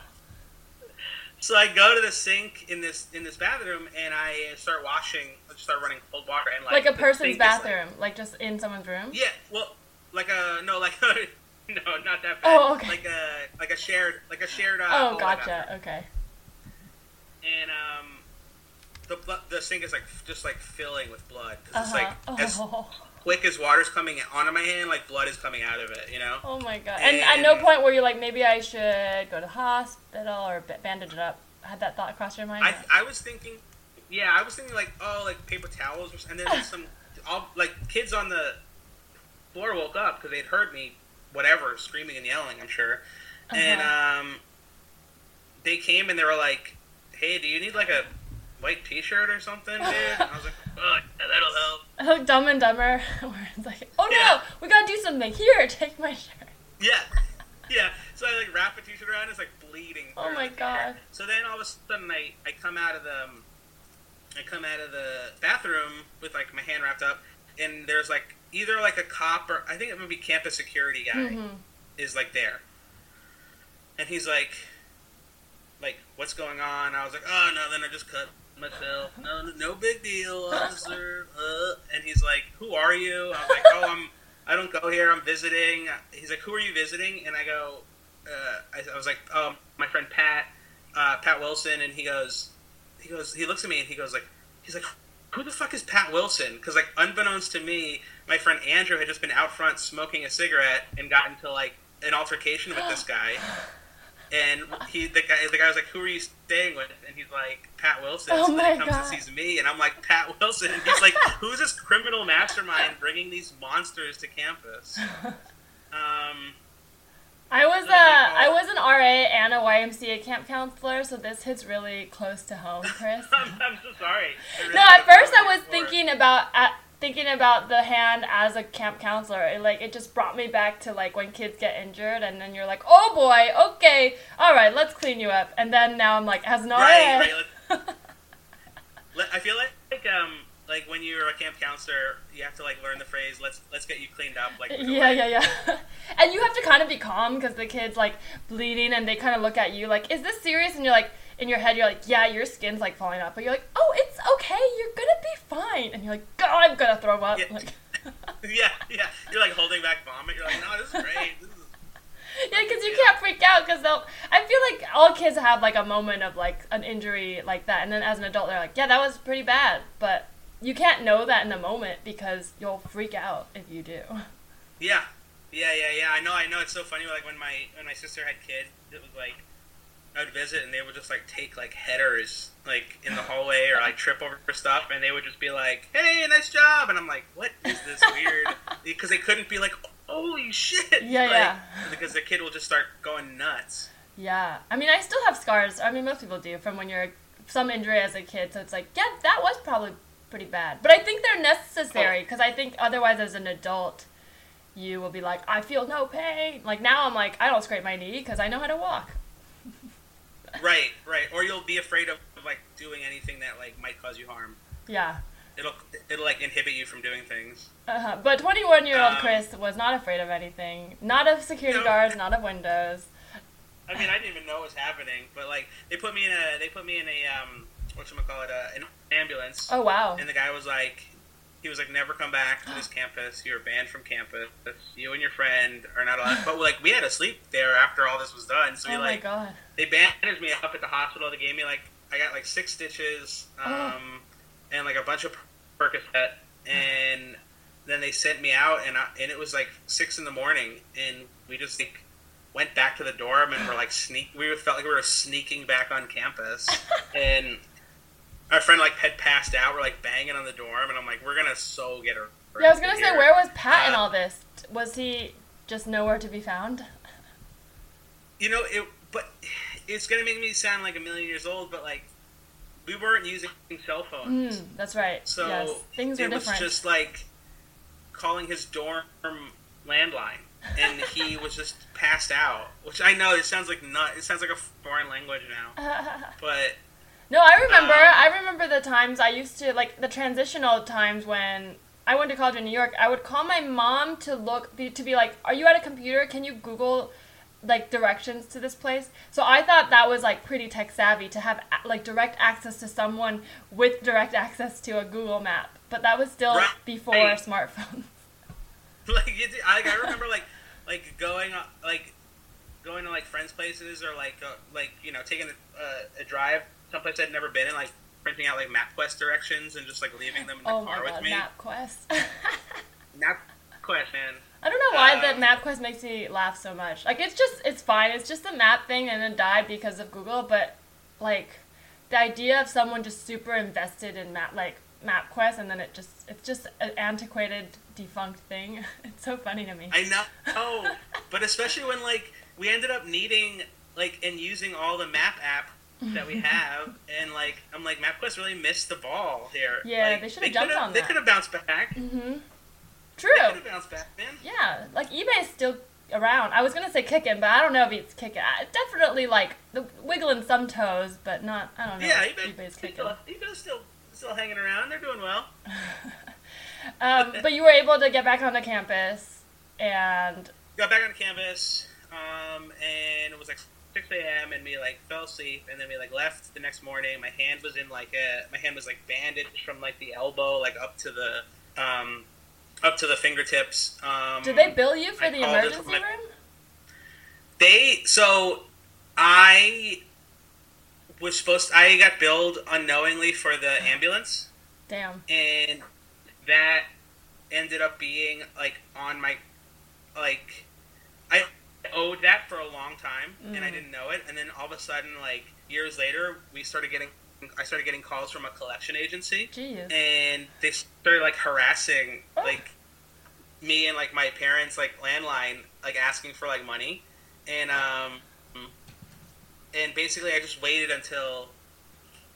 So I go to the sink in this in this bathroom and I start washing. I start running cold water and like like a person's is, like- bathroom, like, just in someone's room. yeah, well, like a no, like <laughs> no, not that bad. Oh, okay. Like a like a shared like a shared. Uh, Oh, gotcha. bathroom. Okay. And um, the the sink is like just like filling with blood because Uh it's like as Oh. Quick as water's coming onto my hand, like blood is coming out of it. You know. oh my god. And at no point were you like, maybe I should go to the hospital or bandage it up. Had that thought cross your mind? I I was thinking, yeah, I was thinking like oh like paper towels or, and then there's <laughs> some all like kids on the floor woke up because they'd heard me whatever screaming and yelling. I'm sure, and Uh-huh. um, they came and they were like, hey, do you need like a white T-shirt or something, dude? And I was like, oh, yeah, that'll help. like <laughs> Dumb and Dumber, <laughs> where it's like, oh no, Yeah. we gotta do something. Here, take my shirt. Yeah. <laughs> Yeah. So I like wrap a t-shirt around, it's like bleeding. Oh my God. So then all of a sudden I, I come out of the um, I come out of the bathroom with like my hand wrapped up and there's like either like a cop or I think it would be campus security guy hmm is like there. And he's like like, what's going on? I was like, Oh no, then I just cut myself. No no, big deal, officer. Uh, and he's like, Who are you? I was like, Oh I'm I don't go here. I'm visiting. He's like, "Who are you visiting?" And I go, uh, I, I was like, "Um, my friend Pat, uh, Pat Wilson." And he goes, he goes, he looks at me and he goes like, he's like, "Who the fuck is Pat Wilson?" Because like, unbeknownst to me, my friend Andrew had just been out front smoking a cigarette and got into like an altercation with this guy. And he, the guy, the guy was like, "Who are you staying with?" And he's like, "Pat Wilson." Oh so then he comes God. and sees me, and I'm like, "Pat Wilson." And he's like, <laughs> "Who's this criminal mastermind bringing these monsters to campus?" Um, I was a I was an RA and a YMCA camp counselor, so this hits really close to home, Chris. <laughs> I'm, I'm so sorry. Really No, at first I was before. thinking about at, thinking about the hand as a camp counselor. It, like it just brought me back to like when kids get injured, and then you're like, oh boy, okay, all right, let's clean you up. And then now I'm like, as an RA, Right, <laughs> I feel like, like um like when you're a camp counselor, you have to like learn the phrase "let's let's get you cleaned up." Like Yeah, yeah, yeah. <laughs> and you have to kind of be calm because the kid's like bleeding and they kind of look at you like, is this serious? And you're like, in your head, you're like, yeah, your skin's like falling off. But you're like, oh, it's okay. You're to be fine. And you're like, God, I'm to throw up. Yeah. Like, <laughs> yeah, yeah. You're like holding back vomit. You're like, no, this is great. This is <laughs> yeah, because you can't freak out because they'll. I feel like all kids have like a moment of like an injury like that. And then as an adult, they're like, yeah, that was pretty bad. But you can't know that in the moment because you'll freak out if you do. Yeah, yeah, yeah, yeah. I know, I know. It's so funny. Like when my when my sister had kids, it was like I would visit and they would just like take like headers like in the hallway or like trip over stuff, and they would just be like, "Hey, nice job," and I'm like, "What is this weird?" <laughs> Because they couldn't be like, "Holy shit!" Yeah, like, yeah. Because the kid will just start going nuts. Yeah, I mean, I still have scars. I mean, most people do from when you're some injury as a kid. So it's like, yeah, that was probably pretty bad. But I think they're necessary oh. because I think otherwise, as an adult, you will be like, I feel no pain. Like now, I'm like, I don't scrape my knee because I know how to walk. Right, right. Or you'll be afraid of, of like doing anything that like might cause you harm. Yeah. It'll it'll like inhibit you from doing things. Uh-huh. But 21 year old Um, Chris was not afraid of anything. Not of security No. guards, not of windows. I mean, I didn't even know what was happening, but like they put me in a they put me in a um what call it uh, an ambulance, Oh, wow. and the guy was like, he was like, never come back to this campus. You're banned from campus. You and your friend are not allowed. But like we had to sleep there after all this was done, so we Oh, my like God. they bandaged me up at the hospital. They gave me like I got like six stitches, um, Oh. and like a bunch of Percocet, and then they sent me out, and I, and it was like six in the morning, and we just like went back to the dorm and were like sneak. We felt like we were sneaking back on campus, <laughs> and our friend like had passed out. We're like banging on the dorm, and I'm like, we're gonna so get her. Yeah, I was going to say, where was Pat in Uh, all this? Was he just nowhere to be found? You know it, but it's gonna make me sound like a million years old, but like we weren't using cell phones. Mm, that's right. So yes. Things were it was different. just like calling his dorm landline, and he <laughs> was just passed out. Which I know it sounds like nut. It sounds like a foreign language now, <laughs> but No, I remember. Um, I remember the times I used to like the transitional times when I went to college in New York. I would call my mom to look be, to be like, "Are you at a computer? Can you Google like directions to this place?" So I thought that was like pretty tech savvy to have like direct access to someone with direct <laughs> access to a Google map. But that was still Right. before smartphones. <laughs> <laughs> like it, I, I remember like like going like going to like friends' places or like uh, like you know taking a, uh, a drive someplace I'd never been in, like printing out like MapQuest directions and just like leaving them in the Oh car my with god, me. MapQuest. <laughs> MapQuest, man. I don't know why Um, that MapQuest makes me laugh so much. Like it's just it's fine. It's just a map thing and it died because of Google, but like the idea of someone just super invested in map like MapQuest and then it just it's just an antiquated defunct thing. <laughs> It's so funny to me. I know, oh, but especially when like we ended up needing like and using all the map app that we have, and like I'm like MapQuest really missed the ball here. Yeah, Like, they should've jumped could've- on They could have bounced back. They mhm. could True. have bounced back, man. Yeah, like eBay's still around. I was gonna say kicking, but I don't know if it's kicking. I, definitely like the wiggling some toes, but not. I don't know. Yeah, eBay, eBay's still, kicking. eBay's still still hanging around. They're doing well. <laughs> Um, <laughs> but you were able to get back onto campus, and Got back on campus, um, and it was like 6 a.m. and we like fell asleep, and then we like left the next morning. My hand was in like a my hand was like bandaged from like the elbow like up to the um, up to the fingertips. Um, did they bill you for I the emergency my- room? They so I was supposed. I got billed unknowingly for the ambulance, Damn. and that ended up being like on my like I owed that for a long time, and I Mm. didn't know it. And then all of a sudden, like years later, we started getting. I started getting calls from a collection agency, Jeez. and they started like harassing Oh. like me and like my parents like landline like asking for like money and um and basically i just waited until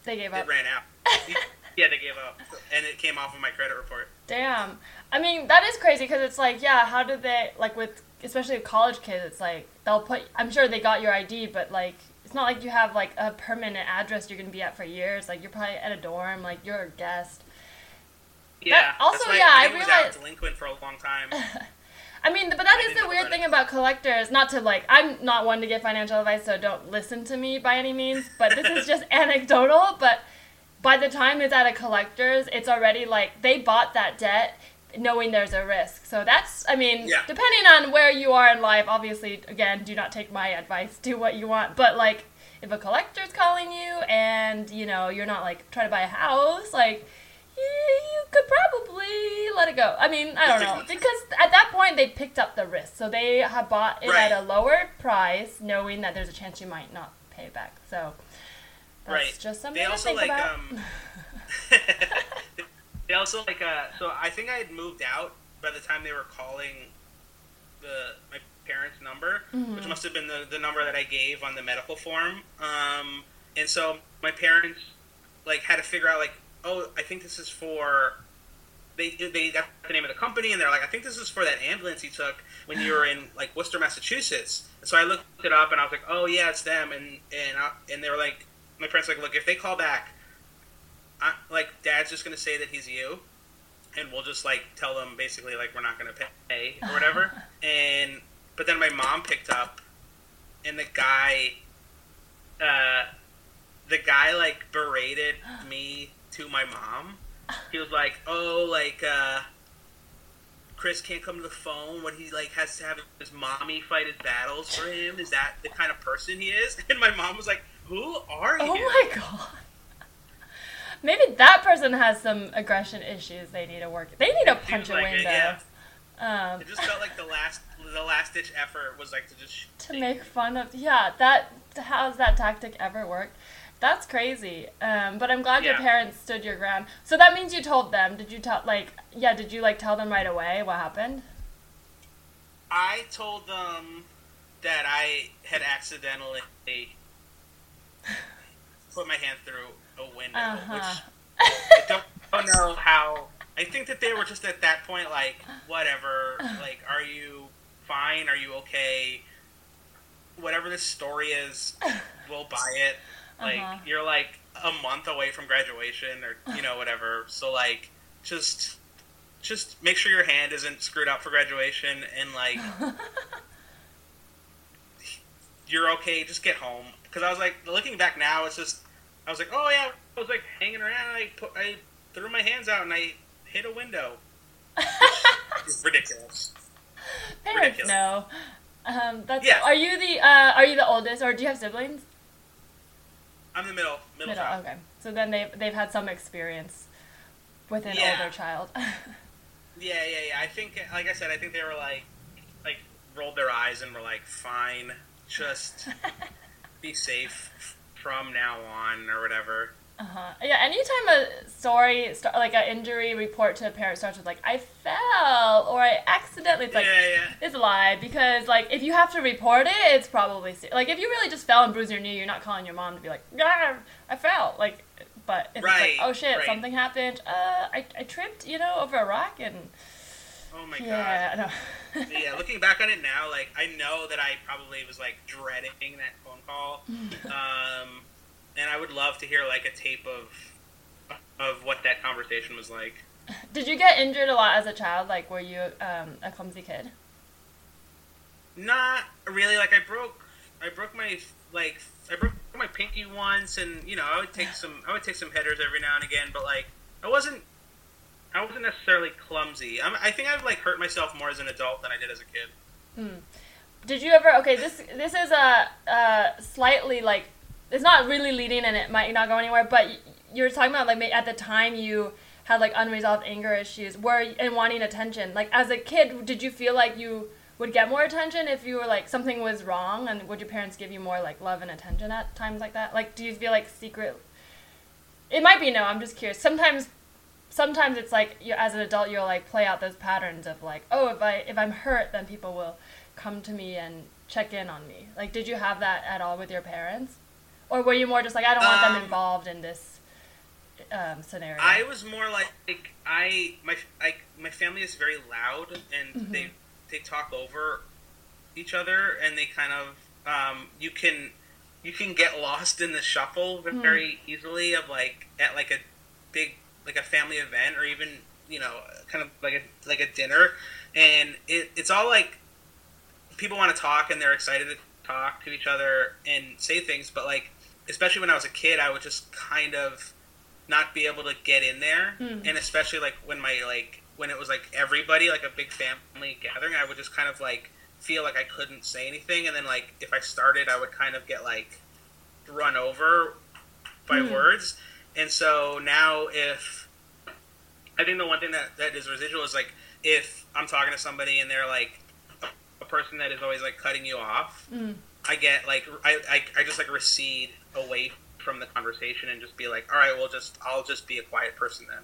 They gave up. it ran out <laughs> yeah they gave up and it came off of my credit report Damn. I mean, that is crazy because it's like, yeah, how did they like with especially with college kids? It's like they'll put. I'm sure they got your ID, but like it's not like you have like a permanent address you're gonna be at for years. Like you're probably at a dorm, like you're a guest. Yeah. also, that's why yeah, I I out realized- delinquent for a long time. <laughs> I mean, but that I is the weird thing it. about collectors. Not to like, I'm not one to give financial advice, so don't listen to me by any means. But this is just <laughs> anecdotal. But by the time it's at a collector's, it's already like they bought that debt knowing there's a risk. So that's, I mean, Yeah. depending on where you are in life, obviously, again, do not take my advice. Do what you want. But like, if a collector's calling you and you know you're not like trying to buy a house, like you, you could probably let it go. I mean, I don't know because at that point they picked up the risk, so they have bought it Right. at a lower price, knowing that there's a chance you might not pay it back. So that's right. just something they to also think like about. um. <laughs> <laughs> <laughs> they also like uh. So I think I had moved out by the time they were calling the my parents' number, Mm-hmm. which must have been the, the number that I gave on the medical form. Um, and so my parents like had to figure out like, oh, I think this is for. They, they got the name of the company and they're like, I think this is for that ambulance you took when you were in <sighs> like Worcester, Massachusetts. And so I looked it up and I was like, oh yeah, it's them. And and I, and they were like, my parents were like, look, if they call back, I, like Dad's just gonna say that he's you, and we'll just like tell them basically like we're not gonna pay or whatever. <laughs> and but then my mom picked up, and the guy, uh, the guy like berated me to my mom. He was like, "Oh, like uh, Chris can't come to the phone when he like has to have his mommy fight his battles for him. Is that the kind of person he is?" <laughs> And my mom was like, "Who are you?" oh my god. Maybe that person has some aggression issues they need to work. They need to punch a like it, window. yeah. Um, It just felt like the last the last ditch effort was like to just to make fun of yeah that how's that tactic ever worked that's crazy um, but i'm glad your parents stood your ground so that means you told them did you tell like yeah did you like tell them right away what happened I told them that I had accidentally <laughs> put my hand through a window, uh-huh which I don't, don't know how. I think that they were just at that point like, whatever. Like, are you fine? Are you okay? Whatever this story is, <laughs> we'll buy it. Like, Uh-huh. you're like a month away from graduation, or you know, whatever. So like, just. Just make sure your hand isn't screwed up for graduation, and like <laughs> you're okay. Just get home. Because I was like, looking back now, it's just, I was like, oh yeah, I was like hanging around, and I put, I threw my hands out, and I hit a window. <laughs> It's ridiculous. parents ridiculous. know um, that's Yeah. are you the uh, are you the oldest or do you have siblings I'm the middle, middle, Middle, child. okay so then they've, they've had some experience with an Yeah. older child <laughs> Yeah, yeah, yeah. I think, like I said, I think they were like, like rolled their eyes and were like, fine, just <laughs> be safe from now on or whatever. Uh-huh. Yeah, anytime a story, start, like an injury report to a parent starts with like I fell or I accidentally, it's like yeah, yeah. it's a lie because like if you have to report it, it's probably like if you really just fell and bruised your knee, you're not calling your mom to be like, yeah, I fell. Like, but if Right, it's like, oh shit, right. something happened. Uh, I, I tripped, you know, over a rock and Oh my god. yeah, no. Yeah, looking back on it now, like I know that I probably was like dreading that phone call, um, and I would love to hear like a tape of of what that conversation was like. Did you get injured a lot as a child? Like, were you um, a clumsy kid? Not really. Like I broke, I broke my like I broke my pinky once, and you know I would take some I would take some headers every now and again, but like I wasn't. I wasn't necessarily clumsy. I'm, I think I've like hurt myself more as an adult than I did as a kid. Hmm. Did you ever? Okay, this this is a, a slightly like it's not really leading and it might not go anywhere. But you were talking about like at the time you had like unresolved anger issues, were and wanting attention. Like as a kid, did you feel like you would get more attention if you were like something was wrong, and would your parents give you more like love and attention at times like that? Like, do you feel like secret? It might be no. I'm just curious. Sometimes sometimes it's like you as an adult you'll like play out those patterns of like oh if i if i'm hurt then people will come to me and check in on me. Like did you have that at all with your parents? Or were you more just like i don't want them Um, involved in this um, scenario? I was more like I my I, my family is very loud and they they talk over each other and they kind of um, you can you can get lost in the shuffle very easily of like at like a big like a family event or even you know, kind of like a like a dinner, and it, it's all like people want to talk and they're excited to talk to each other and say things, but like especially when I was a kid, I would just kind of not be able to get in there, Mm. and especially like when my like when it was like everybody like a big family gathering, I would just kind of like feel like I couldn't say anything, and then like if I started, I would kind of get like run over by Hmm. words, and so now if I think the one thing that that is residual is like if I'm talking to somebody and they're like a, person that is always like cutting you off, Mm. I get like I, I I just like recede away from the conversation and just be like, all right, well, just I'll just be a quiet person then.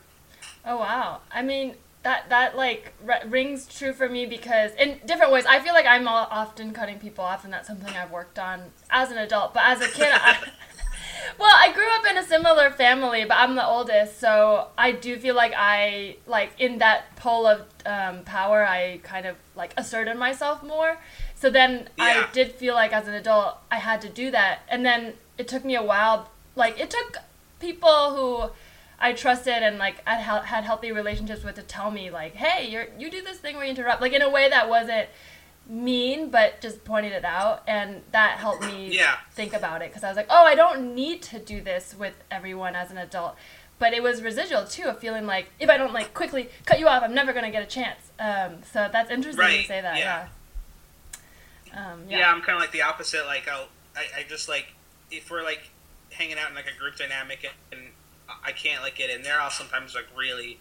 Oh wow. I mean that that like r- rings true for me because in different ways I feel like I'm all, often cutting people off and that's something I've worked on as an adult. But as a kid, I, <laughs> well, I grew up in a similar family, but I'm the oldest, so I do feel like I like in that pole of um, power, I kind of like asserted myself more. So then Yeah. I did feel like as an adult I had to do that, and then it took me a while. Like it took people who I trusted and like I had had healthy relationships with to tell me like, hey, you're you do this thing where you interrupt, like in a way that wasn't mean, but just pointed it out, and that helped me Yeah. think about it because I was like, oh, I don't need to do this with everyone as an adult. But it was residual too, of feeling like if I don't like quickly cut you off, I'm never gonna get a chance. Um, so that's interesting Right, to say that. yeah. Yeah. Um, Yeah, yeah. I'm kind of like the opposite. Like I'll I, I just like if we're like hanging out in like a group dynamic and I can't like get in there, I'll sometimes like really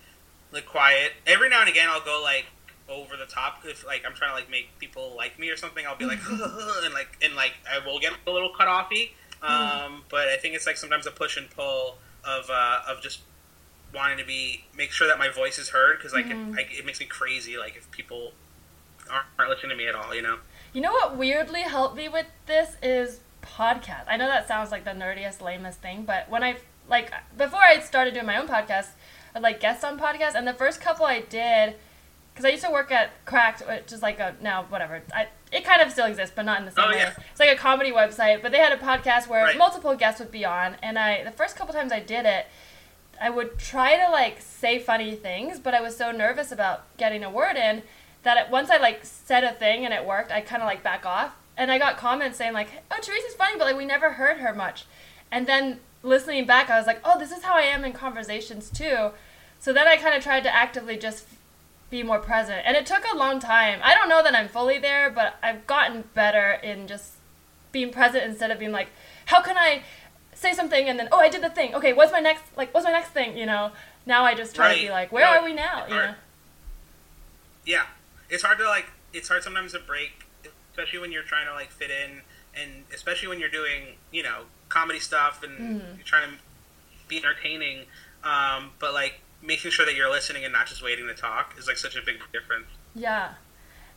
like quiet. Every now and again, I'll go like over the top if like I'm trying to like make people like me or something. I'll be like <laughs> and like and like I will get a little cut offy. Um, but I think it's like sometimes a push and pull of uh, of just wanting to be make sure that my voice is heard because like Mhm. it, I, it makes me crazy like if people aren't, aren't listening to me at all you know You know what weirdly helped me with this is podcast. I know that sounds like the nerdiest, lamest thing, but when I like before I started doing my own podcast, I'd like guests on podcasts, and the first couple I did, because I used to work at Cracked, which is like a now whatever. I, it kind of still exists, but not in the same Oh, way. yeah. It's like a comedy website, but they had a podcast where Right. multiple guests would be on, and I the first couple times I did it. I would try to like say funny things, but I was so nervous about getting a word in that it, once I like said a thing and it worked, I kind of like back off. And I got comments saying like, "Oh, Teresa's funny, but like we never heard her much." And then listening back, I was like, "Oh, this is how I am in conversations too." So then I kind of tried to actively just be more present. And it took a long time. I don't know that I'm fully there, but I've gotten better in just being present instead of being like, "How can I say something and then oh, I did the thing. Okay, what's my next like what's my next thing, you know?" Now I just try to be like, "Where No, are we now?" You know. yeah it's hard to like it's hard sometimes to break especially when you're trying to like fit in and especially when you're doing you know comedy stuff and Mhm. you're trying to be entertaining um, but like making sure that you're listening and not just waiting to talk is like such a big difference. Yeah,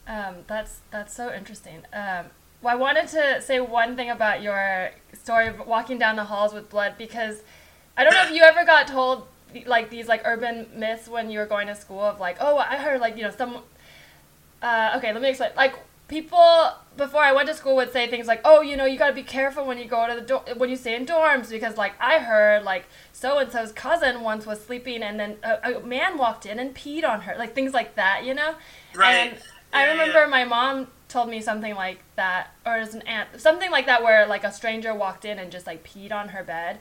um, that's that's so interesting. Um, well, I wanted to say one thing about your story of walking down the halls with blood because I don't know if you ever got told like these like urban myths when you were going to school of like oh I heard like you know some uh, okay let me explain. Like people before I went to school would say things like oh you know you got to be careful when you go to the do- when you stay in dorms because like I heard like so and so's cousin once was sleeping and then a, a man walked in and peed on her like things like that you know Right. and I remember yeah. my mom told me something like that, or as an aunt, something like that, where like a stranger walked in and just like peed on her bed.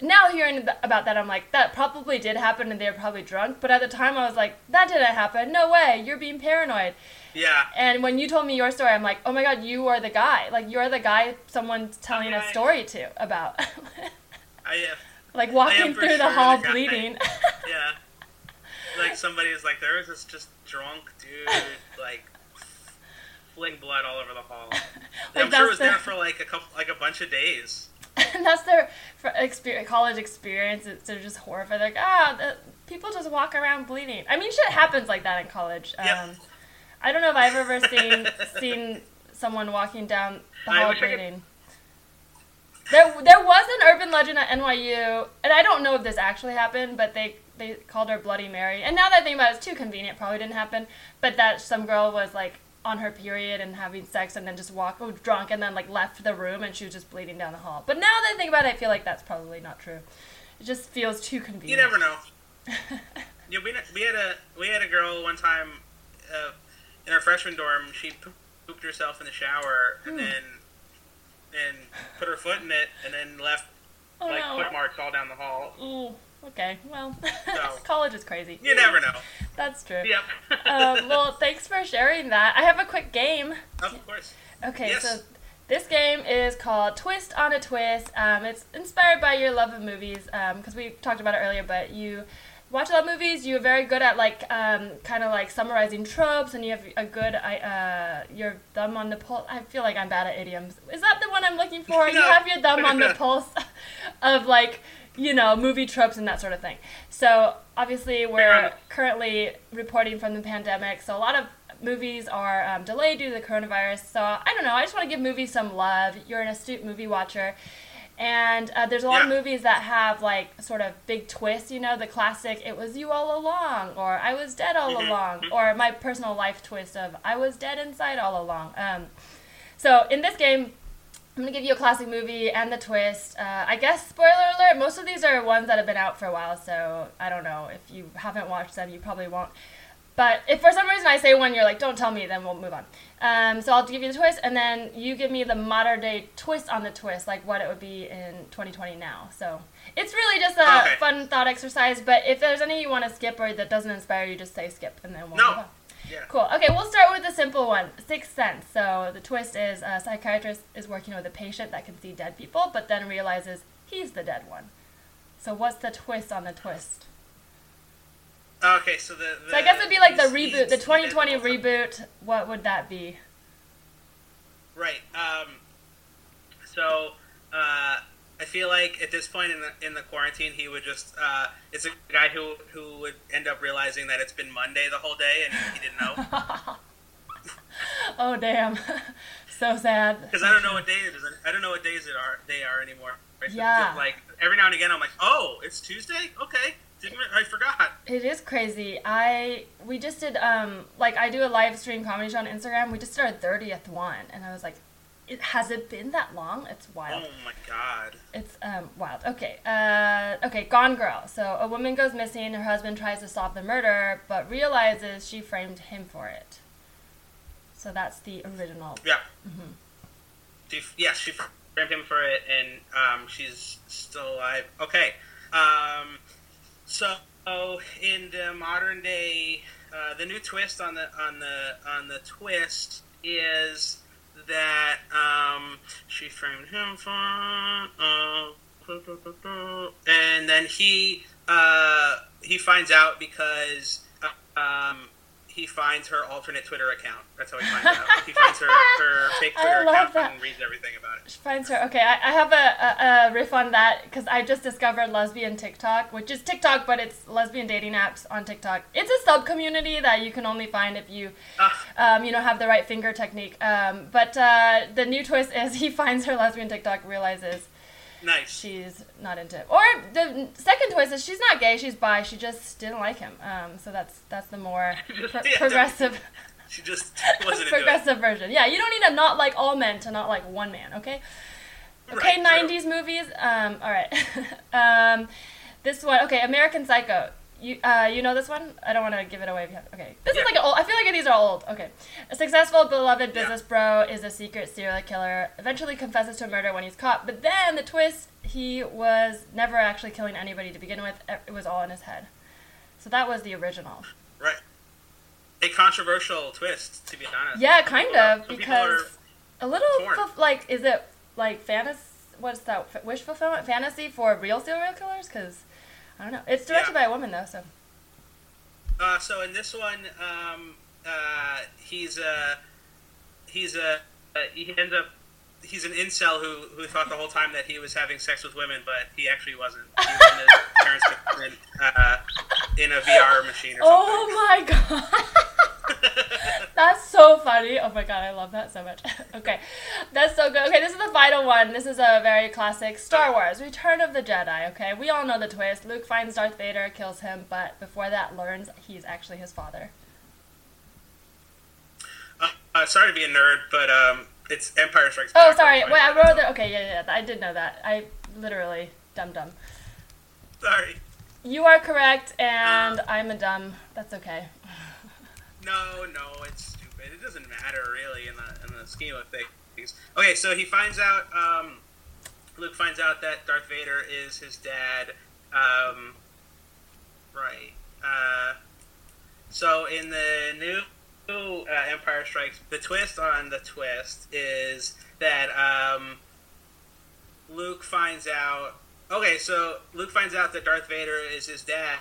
Now hearing about that, I'm like, that probably did happen, and they were probably drunk. But at the time, I was like, that didn't happen. No way. You're being paranoid. Yeah And when you told me your story, I'm like, oh my god, you are the guy. Like you're the guy someone's telling a story to about. I, uh, <laughs> like walking for through the hall the bleeding. <laughs> yeah like somebody is like there was this just drunk dude <laughs> like fling blood all over the hall Like, i'm sure it was there for like a couple like a bunch of days and that's their experience, college experience. It's, they're just horrified. Like, ah, the, people just walk around bleeding. I mean, shit happens like that in college. Um, Yep. I don't know if I've ever <laughs> seen seen someone walking down the hall wish I could- bleeding. There, there was an urban legend at NYU, and I don't know if this actually happened, but they they called her Bloody Mary. And now that I think about it, it's too convenient. Probably didn't happen, but that some girl was like on her period and having sex, and then just walked oh, drunk, and then like left the room, and she was just bleeding down the hall. But now that I think about it, I feel like that's probably not true. It just feels too convenient. you never know <laughs> Yeah, we, we had a we had a girl one time uh, in our freshman dorm. She pooped herself in the shower and Hmm. then and put her foot in it and then left Oh, like no. foot marks all down the hall. Ooh, okay. Well, <laughs> college is crazy. You never know. That's true. Yep. um, well, <laughs> thanks for sharing that. I have a quick game. of course. Okay, Yes. so this game is called Twist on a Twist. Um, it's inspired by your love of movies because we talked about it earlier. But you watch a lot of movies. You're very good at like um, kind of like summarizing tropes, and you have a good I, uh, your thumb on the pulse. I feel like I'm bad at idioms. Is that the one I'm looking for? <laughs> You have your thumb on the <laughs> pulse of like you know movie tropes and that sort of thing. So obviously we're currently reporting from the pandemic, so a lot of movies are um, delayed due to the coronavirus. So I don't know. I just want to give movies some love. You're an astute movie watcher. And uh, there's a lot of movies that have like sort of big twists, you know, the classic "It was you all along" or "I was dead all Mhm. along" or my personal life twist of "I was dead inside all along." Um, so in this game, I'm gonna give you a classic movie and the twist. Uh, I guess spoiler alert. Most of these are ones that have been out for a while, so I don't know if you haven't watched them, you probably won't. But if for some reason I say one, you're like, don't tell me, then we'll move on. Um, so I'll give you the twist, and then you give me the modern day twist on the twist, like what it would be in 2020 now. So it's really just a Okay. fun thought exercise. But if there's any you want to skip or that doesn't inspire you, just say skip, and then we'll No. move on. Yeah. Cool. Okay, we'll start with the simple one. Sixth Sense. So the twist is a psychiatrist is working with a patient that can see dead people, but then realizes he's the dead one. So what's the twist on the twist? Okay, so the, the So I guess it'd be like the reboot, the 2020 reboot. What would that be? Right. Um, so uh, I feel like at this point in the in the quarantine, he would just uh, it's a guy who who would end up realizing that it's been Monday the whole day and he didn't know <laughs> oh damn, <laughs> so sad. because I don't know what day it is. I don't know what days it are they are anymore. Right? So Yeah. Like every now and again, I'm like, oh, it's Tuesday. Okay, didn't I forgot. It is crazy. I we just did um like I do a live stream comedy show on Instagram. We just did our thirtieth one, and I was like, it has it been that long? It's wild. Oh my god. It's um, wild. Okay. Uh, okay. Gone Girl. So a woman goes missing. Her husband tries to solve the murder, but realizes she framed him for it. So that's the original. Yeah. Mm-hmm. She, yeah, she framed him for it, and um, she's still alive. Okay. Um, so in the modern day, uh, the new twist on the on the on the twist is that um, she framed him for, uh, and then he uh, he finds out because um, he finds her alternate Twitter account. That's how he finds out. He finds her, her <laughs> fake Twitter account that. and reads everything about it. She finds her. Okay, I, I have a, a, a riff on that because I just discovered lesbian TikTok, which is TikTok, but it's lesbian dating apps on TikTok. It's a sub community that you can only find if you Ah, um, you know, have the right finger technique. Um, but uh, the new twist is <laughs> he finds her lesbian TikTok, realizes nice. she's not into it. Or the second twist is she's not gay, she's bi, she just didn't like him. Um, so that's that's the more <laughs> pro- progressive She just wasn't into it. progressive version. Yeah, you don't need to not like all men to not like one man. Okay. Okay, Right, true. '90s movies. Um, all right. <laughs> um, this one. Okay, American Psycho. You uh, you know this one? I don't want to give it away. If you have, okay, this Yeah. is like an old. I feel like these are old. Okay, a successful, beloved Yeah. business bro is a secret serial killer. Eventually confesses to a murder when he's caught, but then the twist: he was never actually killing anybody to begin with. It was all in his head. So that was the original. Right. A controversial twist, to be honest. Yeah, kind of people because a little like is it like fantasy? What's that? Wish fulfillment fantasy for real serial killers? Because I don't know. It's directed Yeah. by a woman though, so Uh, so in this one, um, uh, he's uh, he's a uh, he ends up he's an incel who who thought the whole time that he was having sex with women, but he actually wasn't. He was in his parents' basement, uh, in a VR machine or something. Oh my <laughs> god. That's so funny. Oh my god, I love that so much. <laughs> okay. That's so good. Okay, this is the final one. This is a very classic Star Wars Return of the Jedi, okay? We all know the twist. Luke finds Darth Vader, kills him, but before that learns he's actually his father. Uh, uh, sorry to be a nerd, but um, it's Empire Strikes Back. Oh, sorry. Wait, I wrote it. Okay, yeah, yeah, I did know that. I literally dumb dumb. Sorry. You are correct, and I'm a dumb. That's okay. No, no, it's stupid. It doesn't matter really in the in the scheme of things. Okay, so he finds out. Um, Luke finds out that Darth Vader is his dad. Um, right. Uh, so in the new uh, Empire Strikes, the twist on the twist is that um, Luke finds out. Okay, so Luke finds out that Darth Vader is his dad,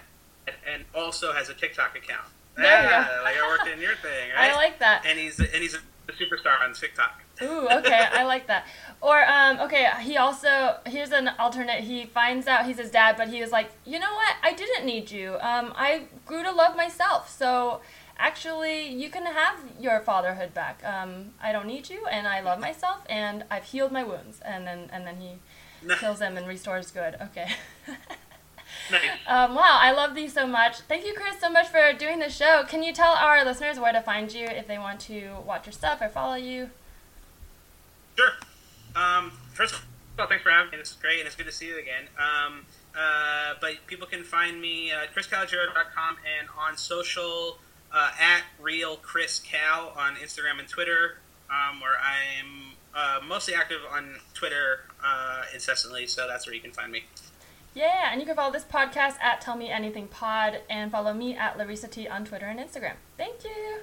and also has a TikTok account. There go. Ah, Like I worked in your thing, right? I like that. and he's and he's a superstar on TikTok. Ooh, okay, I like that. Or um, okay, he also here's an alternate. He finds out he's his dad, but he was like, you know what? I didn't need you. Um, I grew to love myself. So actually, you can have your fatherhood back. Um, I don't need you, and I love myself, and I've healed my wounds. And then and then he kills them and restores good. Okay. <laughs> Nice. Um, wow, I love these so much. Thank you, Chris, so much for doing the show. Can you tell our listeners where to find you if they want to watch your stuff or follow you? Sure. Um, first of all, thanks for having me. This is great, and it's good to see you again. Um, uh, but people can find me at chriscalogero.com and on social uh, at real Chris Cal on Instagram and Twitter, um, where I'm uh, mostly active on Twitter uh, incessantly. So that's where you can find me. Yeah, and you can follow this podcast at Tell Me Anything Pod and follow me at Larissa T on Twitter and Instagram. Thank you.